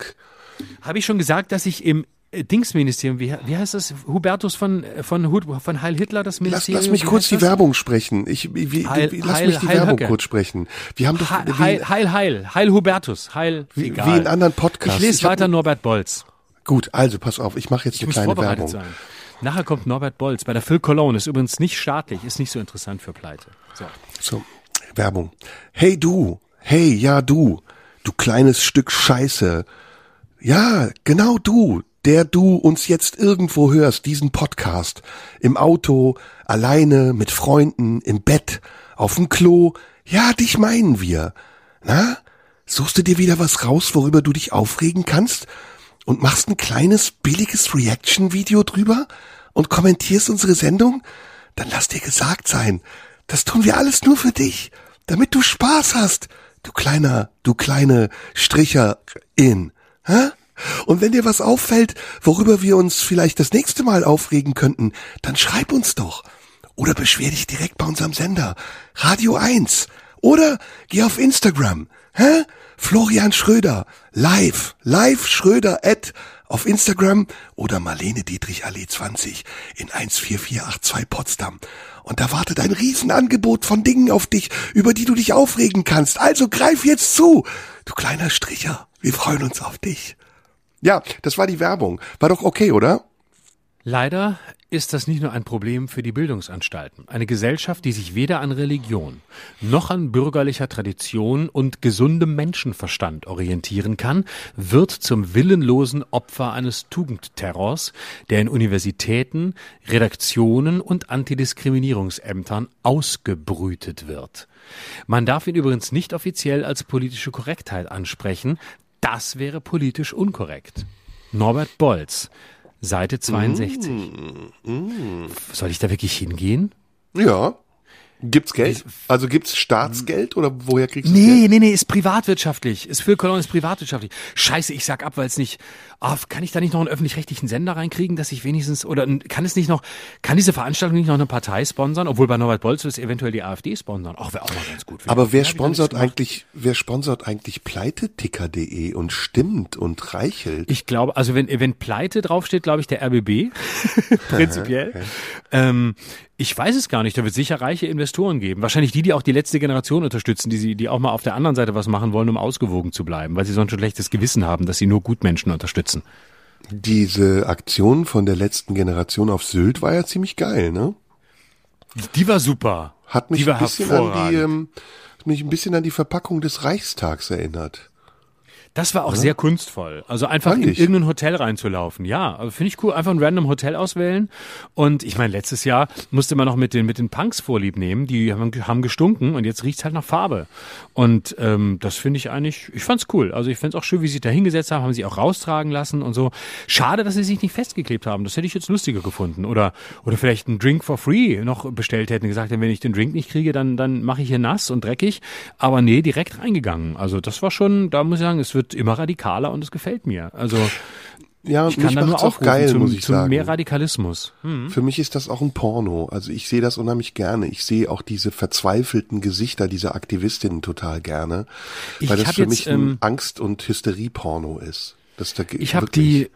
Habe ich schon gesagt, dass ich im äh, Dingsministerium, wie, wie heißt das? Hubertus von, von, von Heil Hitler, das Ministerium? Lass, lass mich kurz die Werbung sprechen. Ich, wie, Heil, lass Heil, mich die Heil Werbung Höcke. kurz sprechen. Wir haben doch, Heil, Heil, Heil, Heil, Heil Hubertus, Heil, wie, egal. wie in anderen Podcasts. Ich lese ich weiter hab, Norbert Bolz. Gut, also pass auf, ich mache jetzt ich eine kleine Werbung. Sein. Nachher kommt Norbert Bolz bei der Phil Cologne, ist übrigens nicht staatlich, ist nicht so interessant für Pleite. So. so, Werbung. Hey du, hey, ja du, du kleines Stück Scheiße. Ja, genau du, der du uns jetzt irgendwo hörst, diesen Podcast, im Auto, alleine, mit Freunden, im Bett, auf dem Klo, ja, dich meinen wir. Na? Suchst du dir wieder was raus, worüber du dich aufregen kannst? Und machst ein kleines, billiges Reaction-Video drüber? Und kommentierst unsere Sendung? Dann lass dir gesagt sein, das tun wir alles nur für dich, damit du Spaß hast, du kleiner, du kleine Stricherin. Hä? Und wenn dir was auffällt, worüber wir uns vielleicht das nächste Mal aufregen könnten, dann schreib uns doch. Oder beschwer dich direkt bei unserem Sender. Radio 1. Oder geh auf Instagram. Hä? Florian Schröder. Live. Live Schröder at auf Instagram oder Marlene Dietrich Allee 20 in 14482 Potsdam. Und da wartet ein Riesenangebot von Dingen auf dich, über die du dich aufregen kannst. Also greif jetzt zu. Du kleiner Stricher. Wir freuen uns auf dich. Ja, das war die Werbung. War doch okay, oder? Leider ist das nicht nur ein Problem für die Bildungsanstalten. Eine Gesellschaft, die sich weder an Religion noch an bürgerlicher Tradition und gesundem Menschenverstand orientieren kann, wird zum willenlosen Opfer eines Tugendterrors, der in Universitäten, Redaktionen und Antidiskriminierungsämtern ausgebrütet wird. Man darf ihn übrigens nicht offiziell als politische Korrektheit ansprechen, das wäre politisch unkorrekt. Norbert Bolz, Seite 62. Mm, mm. Soll ich da wirklich hingehen? Ja. Gibt's Geld? Also gibt's Staatsgeld oder woher kriegst du nee, Geld? Nee, nee, nee, ist privatwirtschaftlich. Ist für Cologne ist privatwirtschaftlich. Scheiße, ich sag ab, weil es nicht. Oh, kann ich da nicht noch einen öffentlich-rechtlichen Sender reinkriegen, dass ich wenigstens oder kann es nicht noch, kann diese Veranstaltung nicht noch eine Partei sponsern, obwohl bei Norbert Bolz es eventuell die AfD sponsern. Ach, wäre auch mal ganz gut. Aber wer sponsert eigentlich, wer sponsert eigentlich pleiteticker.de und stimmt und reichelt? Ich glaube, also wenn wenn Pleite draufsteht, glaube ich der RBB prinzipiell. okay. ähm, ich weiß es gar nicht. Da wird sicher reiche Investoren geben. Wahrscheinlich die, die auch die letzte Generation unterstützen, die sie, die auch mal auf der anderen Seite was machen wollen, um ausgewogen zu bleiben, weil sie sonst ein schlechtes Gewissen haben, dass sie nur Gutmenschen unterstützen. Diese Aktion von der letzten Generation auf Sylt war ja ziemlich geil, ne? Die war super. Hat mich die war ein bisschen an die, ähm, mich ein bisschen an die Verpackung des Reichstags erinnert. Das war auch ja. sehr kunstvoll. Also einfach Fand in ich. irgendein Hotel reinzulaufen. Ja, also finde ich cool. Einfach ein random Hotel auswählen. Und ich meine, letztes Jahr musste man noch mit den, mit den Punks vorlieb nehmen. Die haben, haben gestunken und jetzt riecht's halt nach Farbe. Und ähm, das finde ich eigentlich, ich fand's cool. Also ich find's auch schön, wie sie sich da hingesetzt haben, haben sie auch raustragen lassen und so. Schade, dass sie sich nicht festgeklebt haben. Das hätte ich jetzt lustiger gefunden. Oder, oder vielleicht einen Drink for free noch bestellt hätten, gesagt, wenn ich den Drink nicht kriege, dann, dann mache ich hier nass und dreckig. Aber nee, direkt reingegangen. Also das war schon, da muss ich sagen, es wird wird immer radikaler und es gefällt mir. Also ja, ich kann da nur auch geil, zum, muss ich zum sagen. mehr Radikalismus. Hm. Für mich ist das auch ein Porno. Also ich sehe das unheimlich gerne. Ich sehe auch diese verzweifelten Gesichter dieser Aktivistinnen total gerne, weil ich das für jetzt, mich ein ähm, Angst- und Hysterie-Porno ist. Das da ich habe die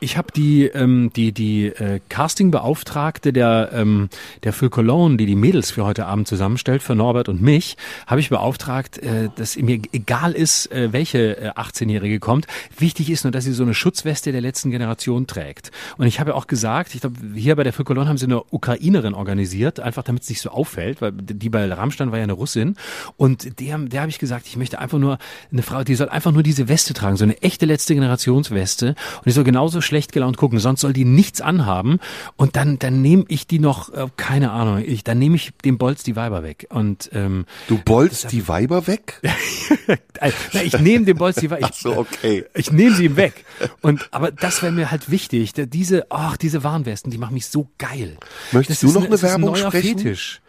Ich habe die ähm, die die äh, Castingbeauftragte der ähm, der Phil Cologne, die die Mädels für heute Abend zusammenstellt für Norbert und mich, habe ich beauftragt, äh, dass mir egal ist, äh, welche äh, 18-Jährige kommt. Wichtig ist nur, dass sie so eine Schutzweste der letzten Generation trägt. Und ich habe ja auch gesagt, ich glaube, hier bei der Phil Cologne haben sie eine Ukrainerin organisiert, einfach damit es nicht so auffällt, weil die bei Rammstein war ja eine Russin. Und der, der habe ich gesagt, ich möchte einfach nur eine Frau, die soll einfach nur diese Weste tragen, so eine echte letzte Generationsweste. Und die soll genauso schlecht gelaunt gucken, sonst soll die nichts anhaben. Und dann, dann nehme ich die noch, äh, keine Ahnung, ich, dann nehme ich dem Bolz die Weiber weg. Und ähm, Du bolzt die Weiber weg? Na, ich nehme dem Bolz die Weiber. Ach so, okay. Ich nehme sie ihm weg. Und aber das wäre mir halt wichtig. Diese, ach, diese Warnwesten, die machen mich so geil. Möchtest Das du noch eine es ist ein Werbung neuer sprechen? Fetisch.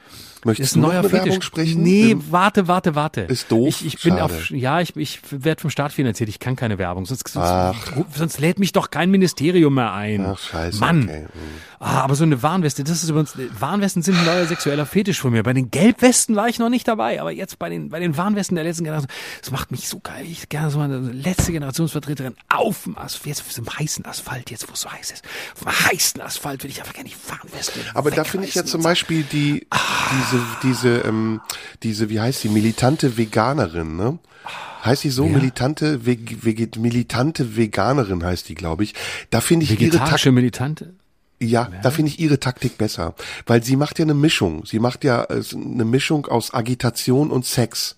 Möchtest Ist du ein noch neuer Fetisch. Werbung sprechen? Nee, Ähm, warte, warte, warte. Ist doof? Ich, ich bin Schade. auf, ja, ich, ich werde vom Staat finanziert. Ich kann keine Werbung. Sonst, sonst, sonst lädt mich doch kein Ministerium mehr ein. Ach, scheiße, Mann. okay. Hm. Ah, aber so eine Warnweste, das ist übrigens, Warnwesten sind ein neuer sexueller Fetisch von mir. Bei den Gelbwesten war ich noch nicht dabei, aber jetzt bei den, bei den Warnwesten der letzten Generation, das macht mich so geil. Ich gerne so eine letzte Generationsvertreterin auf dem Asphalt, jetzt auf dem heißen Asphalt, jetzt wo es so heiß ist. Auf dem heißen Asphalt will ich einfach gerne die Warnweste Aber da finde ich ja zum Beispiel die, diese, diese, ähm, diese, wie heißt die, militante Veganerin, ne? Heißt die so, militante, Veg, Veget, militante Veganerin heißt die, glaube ich. Da finde ich ihre Taktik, Vegetarische Militante? Ja, da finde ich ihre Taktik besser. Weil sie macht ja eine Mischung. Sie macht ja äh, eine Mischung aus Agitation und Sex.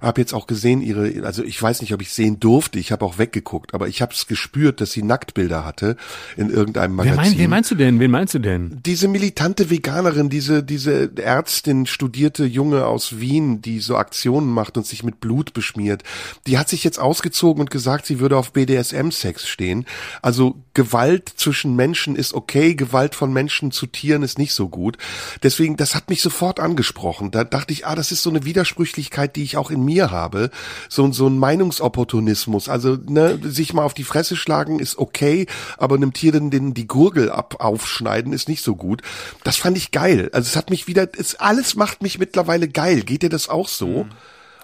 Hab jetzt auch gesehen, ihre, also ich weiß nicht, ob ich sehen durfte, ich habe auch weggeguckt, aber ich habe es gespürt, dass sie Nacktbilder hatte in irgendeinem Wer Magazin. mein, wen meinst du denn? Wen meinst du denn? diese militante Veganerin, diese, diese Ärztin, studierte Junge aus Wien, die so Aktionen macht und sich mit Blut beschmiert, die hat sich jetzt ausgezogen und gesagt, sie würde auf BDSM-Sex stehen. Also Gewalt zwischen Menschen ist okay, Gewalt von Menschen zu Tieren ist nicht so gut. Deswegen, das hat mich sofort angesprochen. Da dachte ich, ah, das ist so eine Widersprüchlichkeit, die ich auch in mir habe. So, so ein Meinungsopportunismus. Also, ne, sich mal auf die Fresse schlagen ist okay, aber einem Tier den, den die Gurgel ab, aufschneiden ist nicht so gut. Das fand ich geil. Also es hat mich wieder, es, alles macht mich mittlerweile geil. Geht dir das auch so?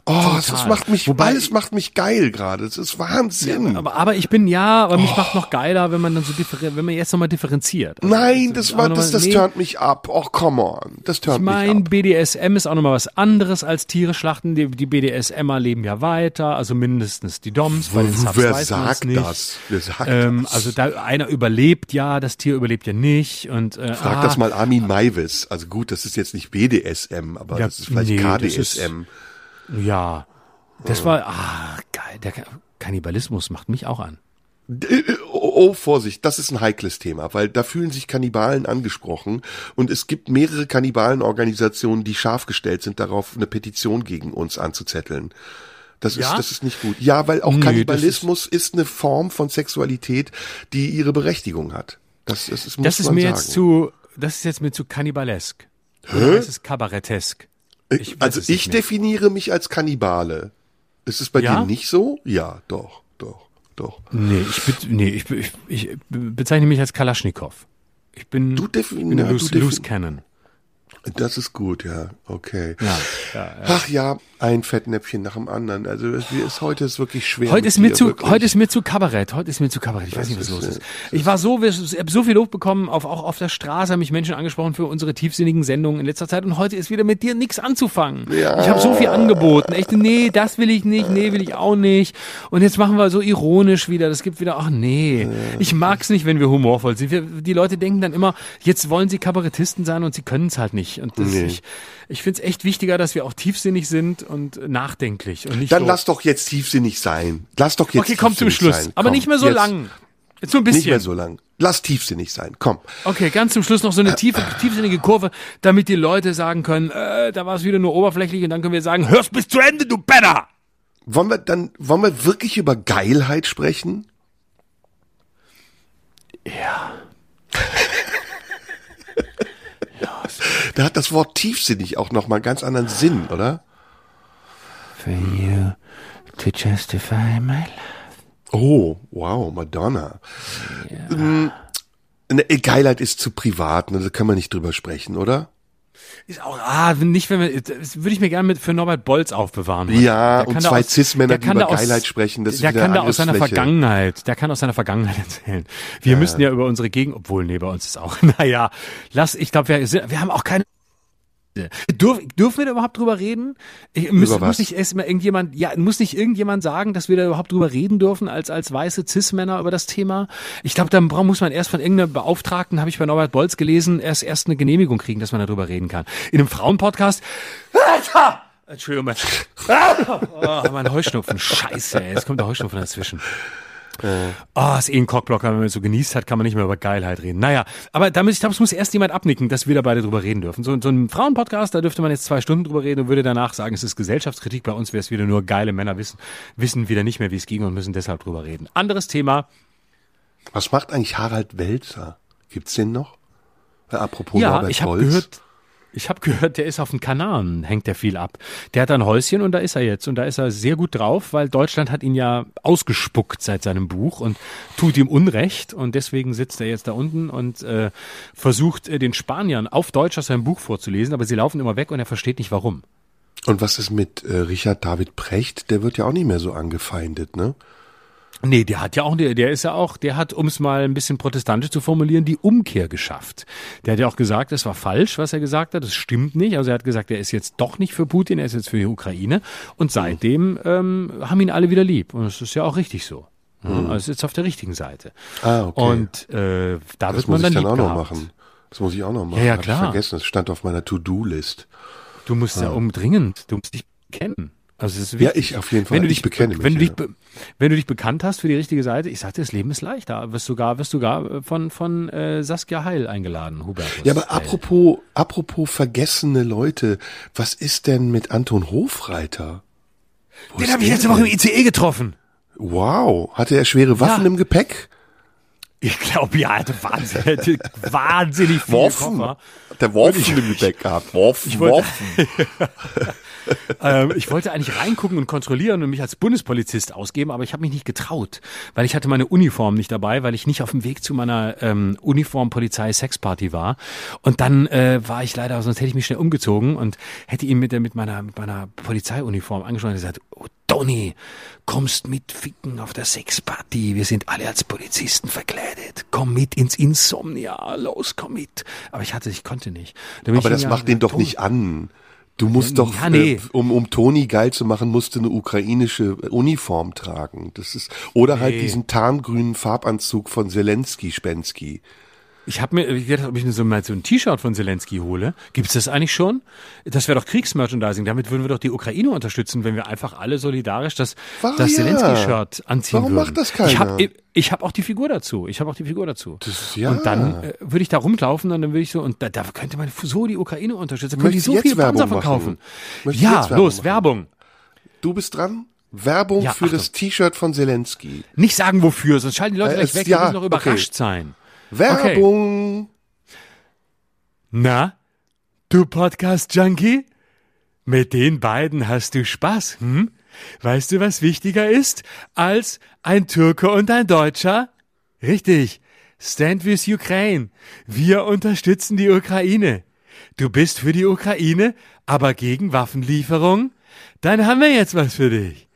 Oh, es, es macht mich, Wobei- alles macht mich geil gerade. Es ist Wahnsinn. Aber, aber ich bin ja, aber mich Oh. macht noch geiler, wenn man dann so differen, wenn man jetzt nochmal differenziert. Also, Nein, das war, das, das nee, turnt mich ab. Oh, come on. Das turnt Ich meine, mich ab. BDSM ist auch nochmal was anderes als Tiere schlachten. Die, die BDSMer leben ja weiter, also mindestens die Doms. Bei den Subs Wer sagt nicht. das? Wer sagt Ähm, das? also da einer überlebt ja, das Tier überlebt ja nicht. Und äh, Frag ah, das mal Armin Maivis. Also gut, das ist jetzt nicht BDSM, aber Ja, das ist vielleicht nee, das KDSM. Ja, das war ah geil. Der Ka- Kannibalismus macht mich auch an. Äh, Oh, oh, Vorsicht, das ist ein heikles Thema, weil da fühlen sich Kannibalen angesprochen und es gibt mehrere Kannibalenorganisationen, die scharf gestellt sind, darauf eine Petition gegen uns anzuzetteln. Das Ja? ist, das ist nicht gut. Ja, weil auch Nee, Kannibalismus ist, eine Form von Sexualität, die ihre Berechtigung hat. Das, das, ist, muss Das ist man mir sagen. jetzt zu, das ist jetzt mir zu kannibalesk. Oder heißt es kabarettesk? Ich weiß also ich definiere mich als Kannibale. Ist es bei Ja? dir nicht so? Ja, doch, doch, doch. Nee, ich, be- nee, ich, be- ich, ich bezeichne mich als Kalaschnikow. Ich bin, Du ich bin du Loose, defin- Loose Cannon. Das ist gut, ja, okay. Ja, ja, ja. Ach ja, ein Fettnäpfchen nach dem anderen. Also es ist heute ist wirklich schwer. Heute ist mir dir, zu, wirklich. heute ist mir zu Kabarett. Heute ist mir zu Kabarett. Ich weiß nicht, was ist, los ist. Ich war so, ich habe so viel Lob bekommen, auf, auch auf der Straße haben mich Menschen angesprochen für unsere tiefsinnigen Sendungen in letzter Zeit und heute ist wieder mit dir nichts anzufangen. Ja. Ich habe so viel angeboten. Echt, nee, das will ich nicht, nee, will ich auch nicht. Und jetzt machen wir so ironisch wieder. Das gibt wieder, ach nee. Ich mag's nicht, wenn wir humorvoll sind. Wir, die Leute denken dann immer, jetzt wollen sie Kabarettisten sein und sie können es halt nicht. Und das, Nee. ich, ich finde es echt wichtiger, dass wir auch tiefsinnig sind und nachdenklich und nicht Dann so. lass doch jetzt tiefsinnig sein. Lass doch jetzt Okay, komm zum Schluss. Sein. Aber Komm, nicht mehr so jetzt lang. Jetzt so ein bisschen. Nicht mehr so lang. Lass tiefsinnig sein. Komm. Okay, ganz zum Schluss noch so eine tiefe, tiefsinnige Kurve, damit die Leute sagen können, äh, da war es wieder nur oberflächlich und dann können wir sagen, hörst bis zu Ende, du Penner! Wollen wir dann, wollen wir wirklich über Geilheit sprechen? Ja. Da hat das Wort tiefsinnig auch nochmal einen ganz anderen Sinn, oder? For you to justify my life. Oh, wow, Madonna. Ähm, ne, Geilheit ist zu privat, ne, da kann man nicht drüber sprechen, oder? Ist auch, ah, nicht, wenn wir, das würde ich mir gerne mit für Norbert Bolz aufbewahren. Ja, Der und zwei Cis-Männer, die über aus- Geilheit sprechen, das ist der wieder kann da aus seiner Angriffsfläche. Vergangenheit, der kann aus seiner Vergangenheit erzählen. Wir müssen ja über unsere Gegend, obwohl, nee, bei uns ist auch, naja, lass, ich glaube, wir, wir haben auch keine Dürf, dürfen wir da überhaupt drüber reden? Ich, muss, muss nicht erst mal irgendjemand, ja, muss nicht irgendjemand sagen, dass wir da überhaupt drüber reden dürfen als als weiße Cis-Männer über das Thema? Ich glaube, dann muss man erst von irgendeinem Beauftragten, habe ich bei Norbert Bolz gelesen, erst erst eine Genehmigung kriegen, dass man darüber reden kann. In einem Frauenpodcast. Alter! Entschuldigung, mein, oh, mein Heuschnupfen. Scheiße, ey, jetzt kommt der Heuschnupfen dazwischen. Oh, ist eh ein Cockblocker, wenn man so genießt hat, kann man nicht mehr über Geilheit reden. Naja, aber damit, ich glaube, es muss erst jemand abnicken, dass wir da beide drüber reden dürfen. So, so ein Frauenpodcast, da dürfte man jetzt zwei Stunden drüber reden und würde danach sagen, es ist Gesellschaftskritik. Bei uns wäre es wieder nur geile Männer wissen, wissen wieder nicht mehr, wie es ging und müssen deshalb drüber reden. Anderes Thema. Was macht eigentlich Harald Welzer? Gibt's den noch? Apropos ja, Norbert ich habe gehört, ich habe gehört, der ist auf den Kanaren, hängt der viel ab. Der hat ein Häuschen und da ist er jetzt. Und da ist er sehr gut drauf, weil Deutschland hat ihn ja ausgespuckt seit seinem Buch und tut ihm Unrecht. Und deswegen sitzt er jetzt da unten und äh, versucht äh, den Spaniern auf Deutsch aus seinem Buch vorzulesen, aber sie laufen immer weg und er versteht nicht warum. Und was ist mit äh, Richard David Precht? Der wird ja auch nicht mehr so angefeindet, ne? Nee, der hat ja auch, der, der ist ja auch, der hat, um es mal ein bisschen protestantisch zu formulieren, die Umkehr geschafft. Der hat ja auch gesagt, es war falsch, was er gesagt hat, das stimmt nicht. Also er hat gesagt, er ist jetzt doch nicht für Putin, er ist jetzt für die Ukraine. Und seitdem ähm, haben ihn alle wieder lieb. Und das ist ja auch richtig so. Ja, Also ist jetzt auf der richtigen Seite. Ah, okay. Und äh, da das wird muss man ich dann dann lieb auch noch gehabt. machen. Das muss ich auch noch machen. Ja, ja, klar. Ich vergessen, das stand auf meiner To-Do-List. Du musst ja umdringend, du musst dich kennen. Also es ist Ja, wichtig. ich auf jeden Fall. Wenn du Ich dich bekenne mich, wenn du dich, ja. wenn du dich bekannt hast für die richtige Seite, ich sagte, das Leben ist leichter. Wirst sogar, wirst sogar äh, von von äh, Saskia Heil eingeladen, Hubertus. Ja, aber apropos, apropos vergessene Leute, was ist denn mit Anton Hofreiter? Wo den habe ich letzte Woche im? ICE getroffen. Wow, hatte er schwere Waffen Ja. im Gepäck? Ich glaube, ja, er hatte wahnsinnig, wahnsinnig viele Koffer. Der Waffen im Gepäck gehabt. Waffen, wollte- Waffen. ähm, ich wollte eigentlich reingucken und kontrollieren und mich als Bundespolizist ausgeben, aber ich habe mich nicht getraut, weil ich hatte meine Uniform nicht dabei, weil ich nicht auf dem Weg zu meiner ähm, Uniform Polizei Sexparty war. Und dann äh, war ich leider, sonst hätte ich mich schnell umgezogen und hätte ihn mit, der, mit meiner mit meiner Polizeiuniform angeschaut und gesagt, oh, Donny, kommst mit ficken auf der Sexparty. Wir sind alle als Polizisten verkleidet. Komm mit ins Insomnia. Los, komm mit. Aber ich hatte, ich konnte nicht. Da Aber das macht den doch nicht an. Du musst doch, Ja, nee. äh, um, um Toni geil zu machen, musst du eine ukrainische Uniform tragen. Das ist, oder halt Nee. diesen tarngrünen Farbanzug von Zelensky, Spensky. Ich habe mir ich gedacht, ob ich mir so mal so ein T-Shirt von Zelensky hole. Gibt's das eigentlich schon? Das wäre doch Kriegsmerchandising. Damit würden wir doch die Ukraine unterstützen, wenn wir einfach alle solidarisch das, Warum das ja? Zelensky-Shirt anziehen Warum würden. macht das keiner? Ich habe ich hab auch die Figur dazu. Ich habe auch die Figur dazu. Das- ja. Und dann äh, würde ich da rumlaufen und dann würde ich so, und da, da könnte man so die Ukraine unterstützen. Da könnte du so viele Panzer verkaufen. Ja, Werbung los, machen? Werbung. Du bist dran? Werbung Ja, für das Achtung. T-Shirt von Zelensky. Nicht sagen wofür, sonst schalten die Leute Äh, gleich weg, ja, die müssen noch okay. überrascht sein. Werbung. Na, du Podcast-Junkie? Mit den beiden hast du Spaß, hm? Weißt du, was wichtiger ist als ein Türke und ein Deutscher? Richtig. Stand with Ukraine. Wir unterstützen die Ukraine. Du bist für die Ukraine, aber gegen Waffenlieferung? Dann haben wir jetzt was für dich.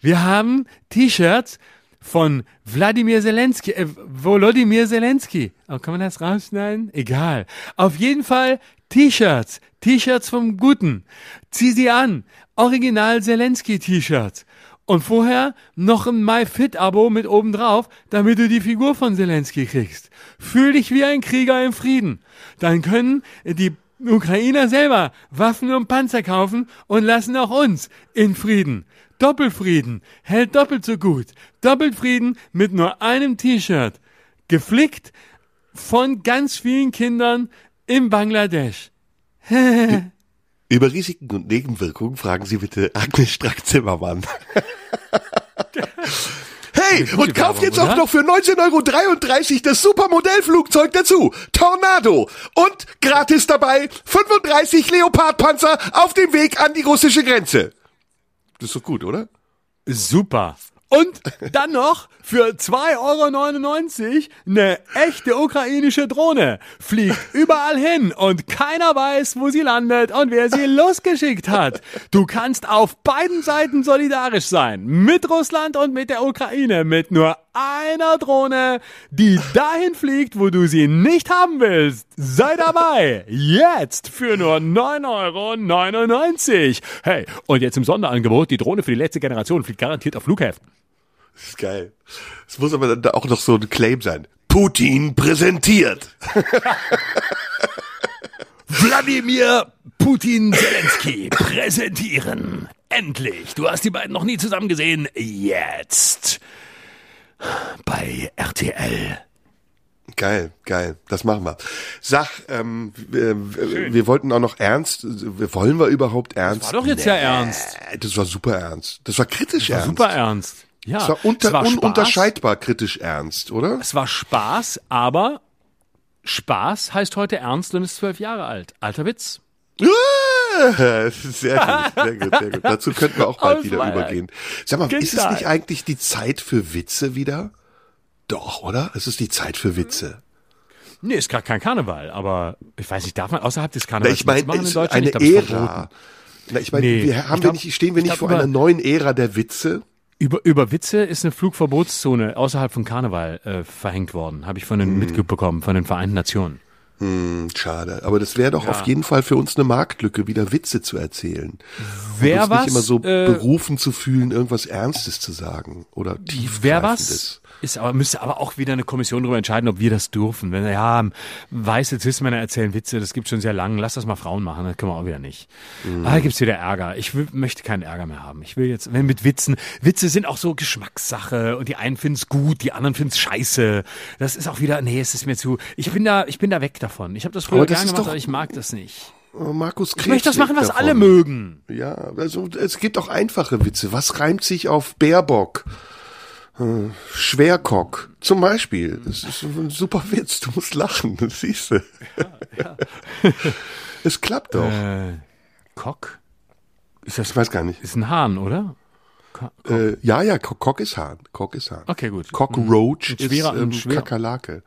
Wir haben T-Shirts von Wladimir Zelensky, äh, Volodymyr Zelensky. Oh, kann man das rausschneiden? Egal. Auf jeden Fall T-Shirts. T-Shirts vom Guten. Zieh sie an. Original Zelensky T-Shirts. Und vorher noch ein MyFit-Abo mit oben drauf, damit du die Figur von Zelensky kriegst. Fühl dich wie ein Krieger im Frieden. Dann können die Ukrainer selber Waffen und Panzer kaufen und lassen auch uns in Frieden. Doppelfrieden hält doppelt so gut. Doppelfrieden mit nur einem T-Shirt. Geflickt von ganz vielen Kindern in Bangladesch. Über Risiken und Nebenwirkungen fragen Sie bitte Agnes Strack-Zimmermann. Hey, und kauft jetzt auch noch für 19,33 Euro das Supermodellflugzeug dazu. Tornado. Und gratis dabei 35 Leopardpanzer auf dem Weg an die russische Grenze. Das ist doch gut, oder? Super. Und dann noch für 2,99 Euro eine echte ukrainische Drohne. Fliegt überall hin und keiner weiß, wo sie landet und wer sie losgeschickt hat. Du kannst auf beiden Seiten solidarisch sein. Mit Russland und mit der Ukraine. Mit nur einer Drohne, die dahin fliegt, wo du sie nicht haben willst. Sei dabei. Jetzt für nur 9,99 Euro. Hey, und jetzt im Sonderangebot, die Drohne für die letzte Generation fliegt garantiert auf Flughäfen. Das ist geil. Es muss aber dann auch noch so ein Claim sein. Putin präsentiert. Wladimir Putin Zelensky präsentieren. Endlich. Du hast die beiden noch nie zusammen gesehen. Jetzt. Bei RTL. Geil, geil. Das machen wir. Sag, ähm, wir, wir wollten auch noch ernst. Wollen wir überhaupt ernst? Das war doch jetzt nee, ja ernst. Das war super ernst. Das war kritisch das war ernst. Super ernst. Ja, es war, unter, es war ununterscheidbar kritisch ernst, oder? Es war Spaß, aber Spaß heißt heute ernst und ist zwölf Jahre alt. Alter Witz. Sehr gut, sehr gut, sehr gut. Dazu könnten wir auch bald wieder übergehen. Sag mal, ist es nicht eigentlich die Zeit für Witze wieder? Doch, oder? Es ist die Zeit für Witze. Nee, ist gerade kein Karneval, aber ich weiß nicht, darf man außerhalb des Karnevals Na, ich meine, machen in Deutschland? eine ich glaub, Ära. Na, ich meine, nee, wir haben glaub, wir nicht, stehen wir nicht vor einer neuen Ära der Witze? Über, über Witze ist eine Flugverbotszone außerhalb von Karneval äh, verhängt worden, habe ich von den hm. mitbekommen, von den Vereinten Nationen. Hm, schade. Aber das wäre doch ja. auf jeden Fall für uns eine Marktlücke, wieder Witze zu erzählen. Wer was? nicht immer so äh, berufen zu fühlen, irgendwas Ernstes zu sagen oder tiefgreifendes. Wer was? Ist aber, müsste aber auch wieder eine Kommission darüber entscheiden, ob wir das dürfen. Wenn, ja, weiße Cis-Männer erzählen Witze, das gibt schon sehr lange, lass das mal Frauen machen, das können wir auch wieder nicht. Mhm. Ah, da gibt's wieder Ärger. Ich will, möchte keinen Ärger mehr haben. Ich will jetzt, wenn mit Witzen, Witze sind auch so Geschmackssache und die einen finden's gut, die anderen finden's scheiße. Das ist auch wieder, nee, es ist mir zu, ich bin da, ich bin da weg davon. Ich habe das früher aber das gern gemacht, aber ich mag das nicht. Markus Krebs Ich möchte das machen, was davon. alle mögen. Ja, also es gibt auch einfache Witze. Was reimt sich auf Baerbock? Äh, Schwerkock zum Beispiel. Das ist ein super Witz. Du musst lachen. Das siehst du. Ja, ja. es klappt doch. Äh, Kock? Ist das? Ich weiß gar nicht. Ist ein Hahn, oder? Ko äh, ja, ja. Cock ist Hahn. Cock ist Hahn. Okay, gut. Cockroach ein schwerer, ist ähm, ein schwerer, Kakerlake.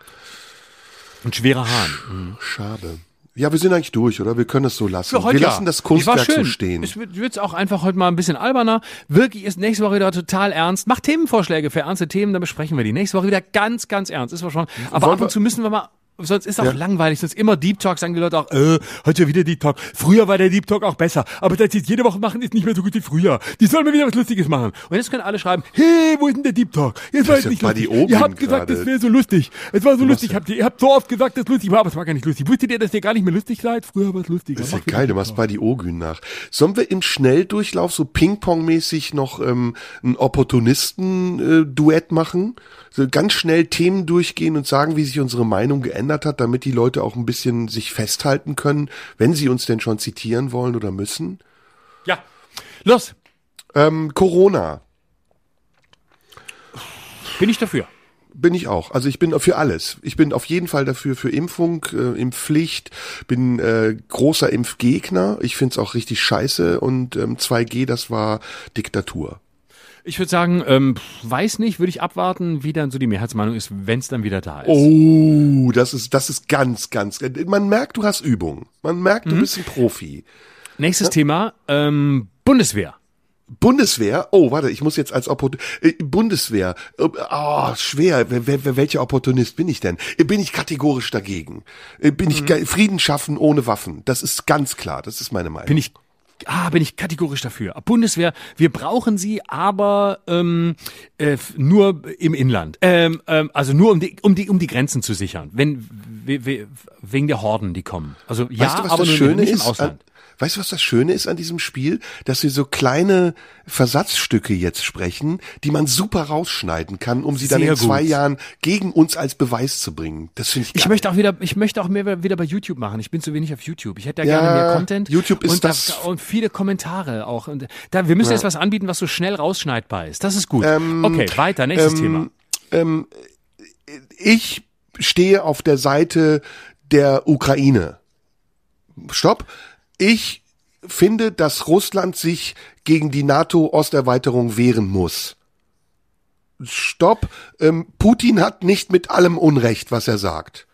Ein schwerer Hahn. Mhm. Schade. Ja, wir sind eigentlich durch, oder? Wir können es so lassen. Für heute wir ja. lassen das Kunstwerk so stehen. Es wird jetzt auch einfach heute mal ein bisschen alberner. Wirklich ist nächste Woche wieder total ernst. Macht Themenvorschläge für ernste Themen, dann besprechen wir die. Nächste Woche wieder ganz, ganz ernst. Ist schon. Aber Wollen ab und zu müssen wir mal sonst ist auch ja. langweilig, sonst immer Deep Talk, sagen die Leute auch, äh, heute wieder Deep Talk. Früher war der Deep Talk auch besser, aber das jetzt jede Woche machen ist nicht mehr so gut wie früher. Die sollen mir wieder was Lustiges machen. Und jetzt können alle schreiben, hey, wo ist denn der Deep Talk? Jetzt war jetzt nicht lustig. Ihr habt gesagt, das wäre so lustig. Es war so was lustig. Habt ihr, ihr habt so oft gesagt, das lustig war, aber es war gar nicht lustig. Wusstet ihr, dass ihr gar nicht mehr lustig seid? Früher war es lustig. Das ist ja geil, du machst bei die Ogün nach. Sollen wir im Schnelldurchlauf so Ping-Pong-mäßig noch ähm, ein Opportunisten-Duett äh, machen? So ganz schnell Themen durchgehen und sagen, wie sich unsere Meinung geändert hat, damit die Leute auch ein bisschen sich festhalten können, wenn sie uns denn schon zitieren wollen oder müssen? Ja. Los. Ähm, Corona. Bin ich dafür. Bin ich auch. Also ich bin für alles. Ich bin auf jeden Fall dafür für Impfung, äh, Impfpflicht, bin äh, großer Impfgegner. Ich find's auch richtig scheiße und ähm, 2G, das war Diktatur. Ich würde sagen, ähm, weiß nicht, würde ich abwarten, wie dann so die Mehrheitsmeinung ist, wenn es dann wieder da ist. Oh, das ist, das ist ganz, ganz. Man merkt, du hast Übung. Man merkt, du mhm. bist ein Profi. Nächstes ja? Thema, ähm, Bundeswehr. Bundeswehr, oh, warte, ich muss jetzt als Opportunist, äh, Bundeswehr, oh, schwer, wer, welcher Opportunist bin ich denn? Bin ich kategorisch dagegen? Äh, bin ich mhm. Frieden schaffen ohne Waffen? Das ist ganz klar, das ist meine Meinung. Bin ich ah, bin ich kategorisch dafür. Bundeswehr, wir brauchen sie, aber ähm, äh, nur im Inland. Ähm, ähm, also nur um die, um die, um die Grenzen zu sichern. Wenn we, we, wegen der Horden, die kommen. Also ja, weißt du, aber nur Schöne im Ausland. Weißt du, was das Schöne ist an diesem Spiel? Dass wir so kleine Versatzstücke jetzt sprechen, die man super rausschneiden kann, um sie Sehr dann in zwei gut. Jahren gegen uns als Beweis zu bringen. Das finde ich geil. Ich möchte auch wieder, ich möchte auch mehr wieder bei YouTube machen. Ich bin zu wenig auf YouTube. Ich hätte da ja, gerne mehr Content. YouTube ist und, das. und viele Kommentare auch. Und da, wir müssen ja. jetzt was anbieten, was so schnell rausschneidbar ist. Das ist gut. Ähm, okay, weiter, nächstes ähm, Thema. Ähm, ich stehe auf der Seite der Ukraine. Stopp ich finde, dass Russland sich gegen die NATO-Osterweiterung wehren muss. stopp. Ähm, Putin hat nicht mit allem Unrecht, was er sagt.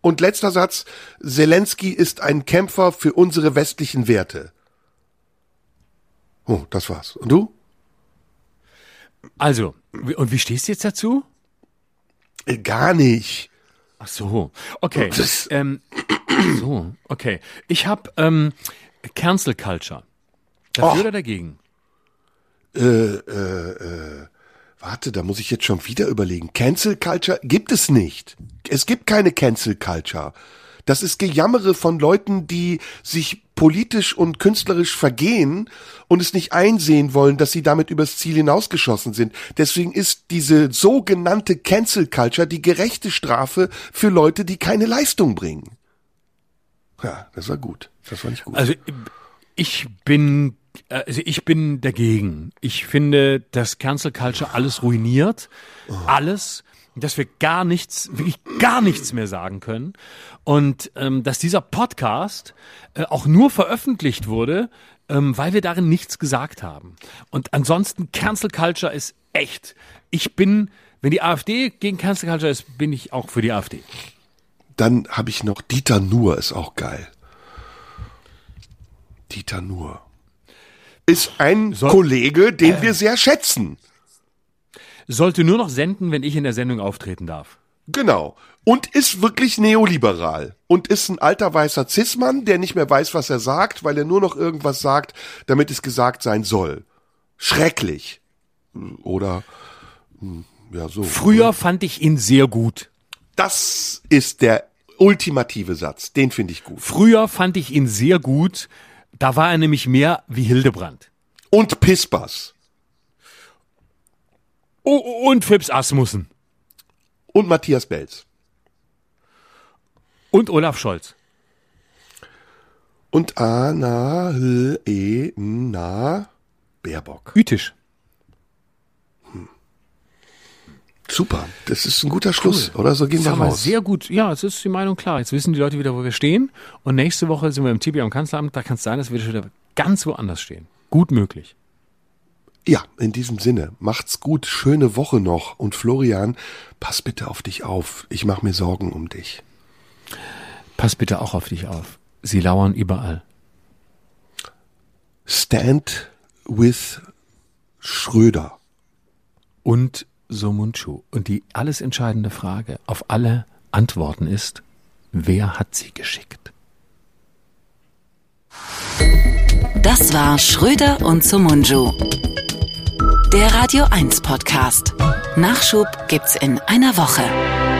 Und letzter Satz, Zelensky ist ein Kämpfer für unsere westlichen Werte. Oh, das war's. Und du? Also, und wie stehst du jetzt dazu? Äh, gar nicht. Ach so, okay. Ähm, so, okay. Ich habe ähm, Cancel Culture. Dafür Och. oder dagegen? Äh, äh, äh, warte, da muss ich jetzt schon wieder überlegen. Cancel Culture gibt es nicht. Es gibt keine Cancel Culture. Das ist Gejammere von Leuten, die sich politisch und künstlerisch vergehen und es nicht einsehen wollen, dass sie damit übers Ziel hinausgeschossen sind. Deswegen ist diese sogenannte Cancel Culture die gerechte Strafe für Leute, die keine Leistung bringen. Ja, das war gut. Das war nicht gut. Also ich bin also ich bin dagegen. Ich finde, dass Cancel Culture alles ruiniert. Oh. Alles dass wir gar nichts, wirklich gar nichts mehr sagen können und ähm, dass dieser Podcast äh, auch nur veröffentlicht wurde, ähm, weil wir darin nichts gesagt haben. Und ansonsten Cancel Culture ist echt. Ich bin, wenn die AfD gegen Cancel Culture ist, bin ich auch für die AfD. Dann habe ich noch Dieter Nuhr, ist auch geil. Dieter Nuhr ist ein so, Kollege, den äh, wir sehr schätzen sollte nur noch senden, wenn ich in der Sendung auftreten darf. Genau. Und ist wirklich neoliberal. Und ist ein alter weißer Zismann, der nicht mehr weiß, was er sagt, weil er nur noch irgendwas sagt, damit es gesagt sein soll. Schrecklich. Oder, hm, ja, so. Früher fand ich ihn sehr gut. Das ist der ultimative Satz. Den finde ich gut. Früher fand ich ihn sehr gut. Da war er nämlich mehr wie Hildebrand. Und Pispers. Oh, und Phipps Asmussen. Und Matthias Belz. Und Olaf Scholz. Und Anna L E Na Baerbock. Ütisch. Hm. Super, das ist ein guter Schluss, cool. oder? So gehen wir raus. Sehr gut, ja, es ist die Meinung klar. Jetzt wissen die Leute wieder, wo wir stehen. Und nächste Woche sind wir im Tibi am Kanzleramt. Da kann es sein, dass wir schon wieder ganz woanders stehen. Gut möglich. Ja, in diesem Sinne, macht's gut, schöne Woche noch und Florian, pass bitte auf dich auf. Ich mache mir Sorgen um dich. Pass bitte auch auf dich auf. Sie lauern überall. Stand with Schröder. Und Somunchu. Und die alles entscheidende Frage auf alle Antworten ist, wer hat sie geschickt? Das war Schröder und Sumunju. Der Radio 1 Podcast. Nachschub gibt's in einer Woche.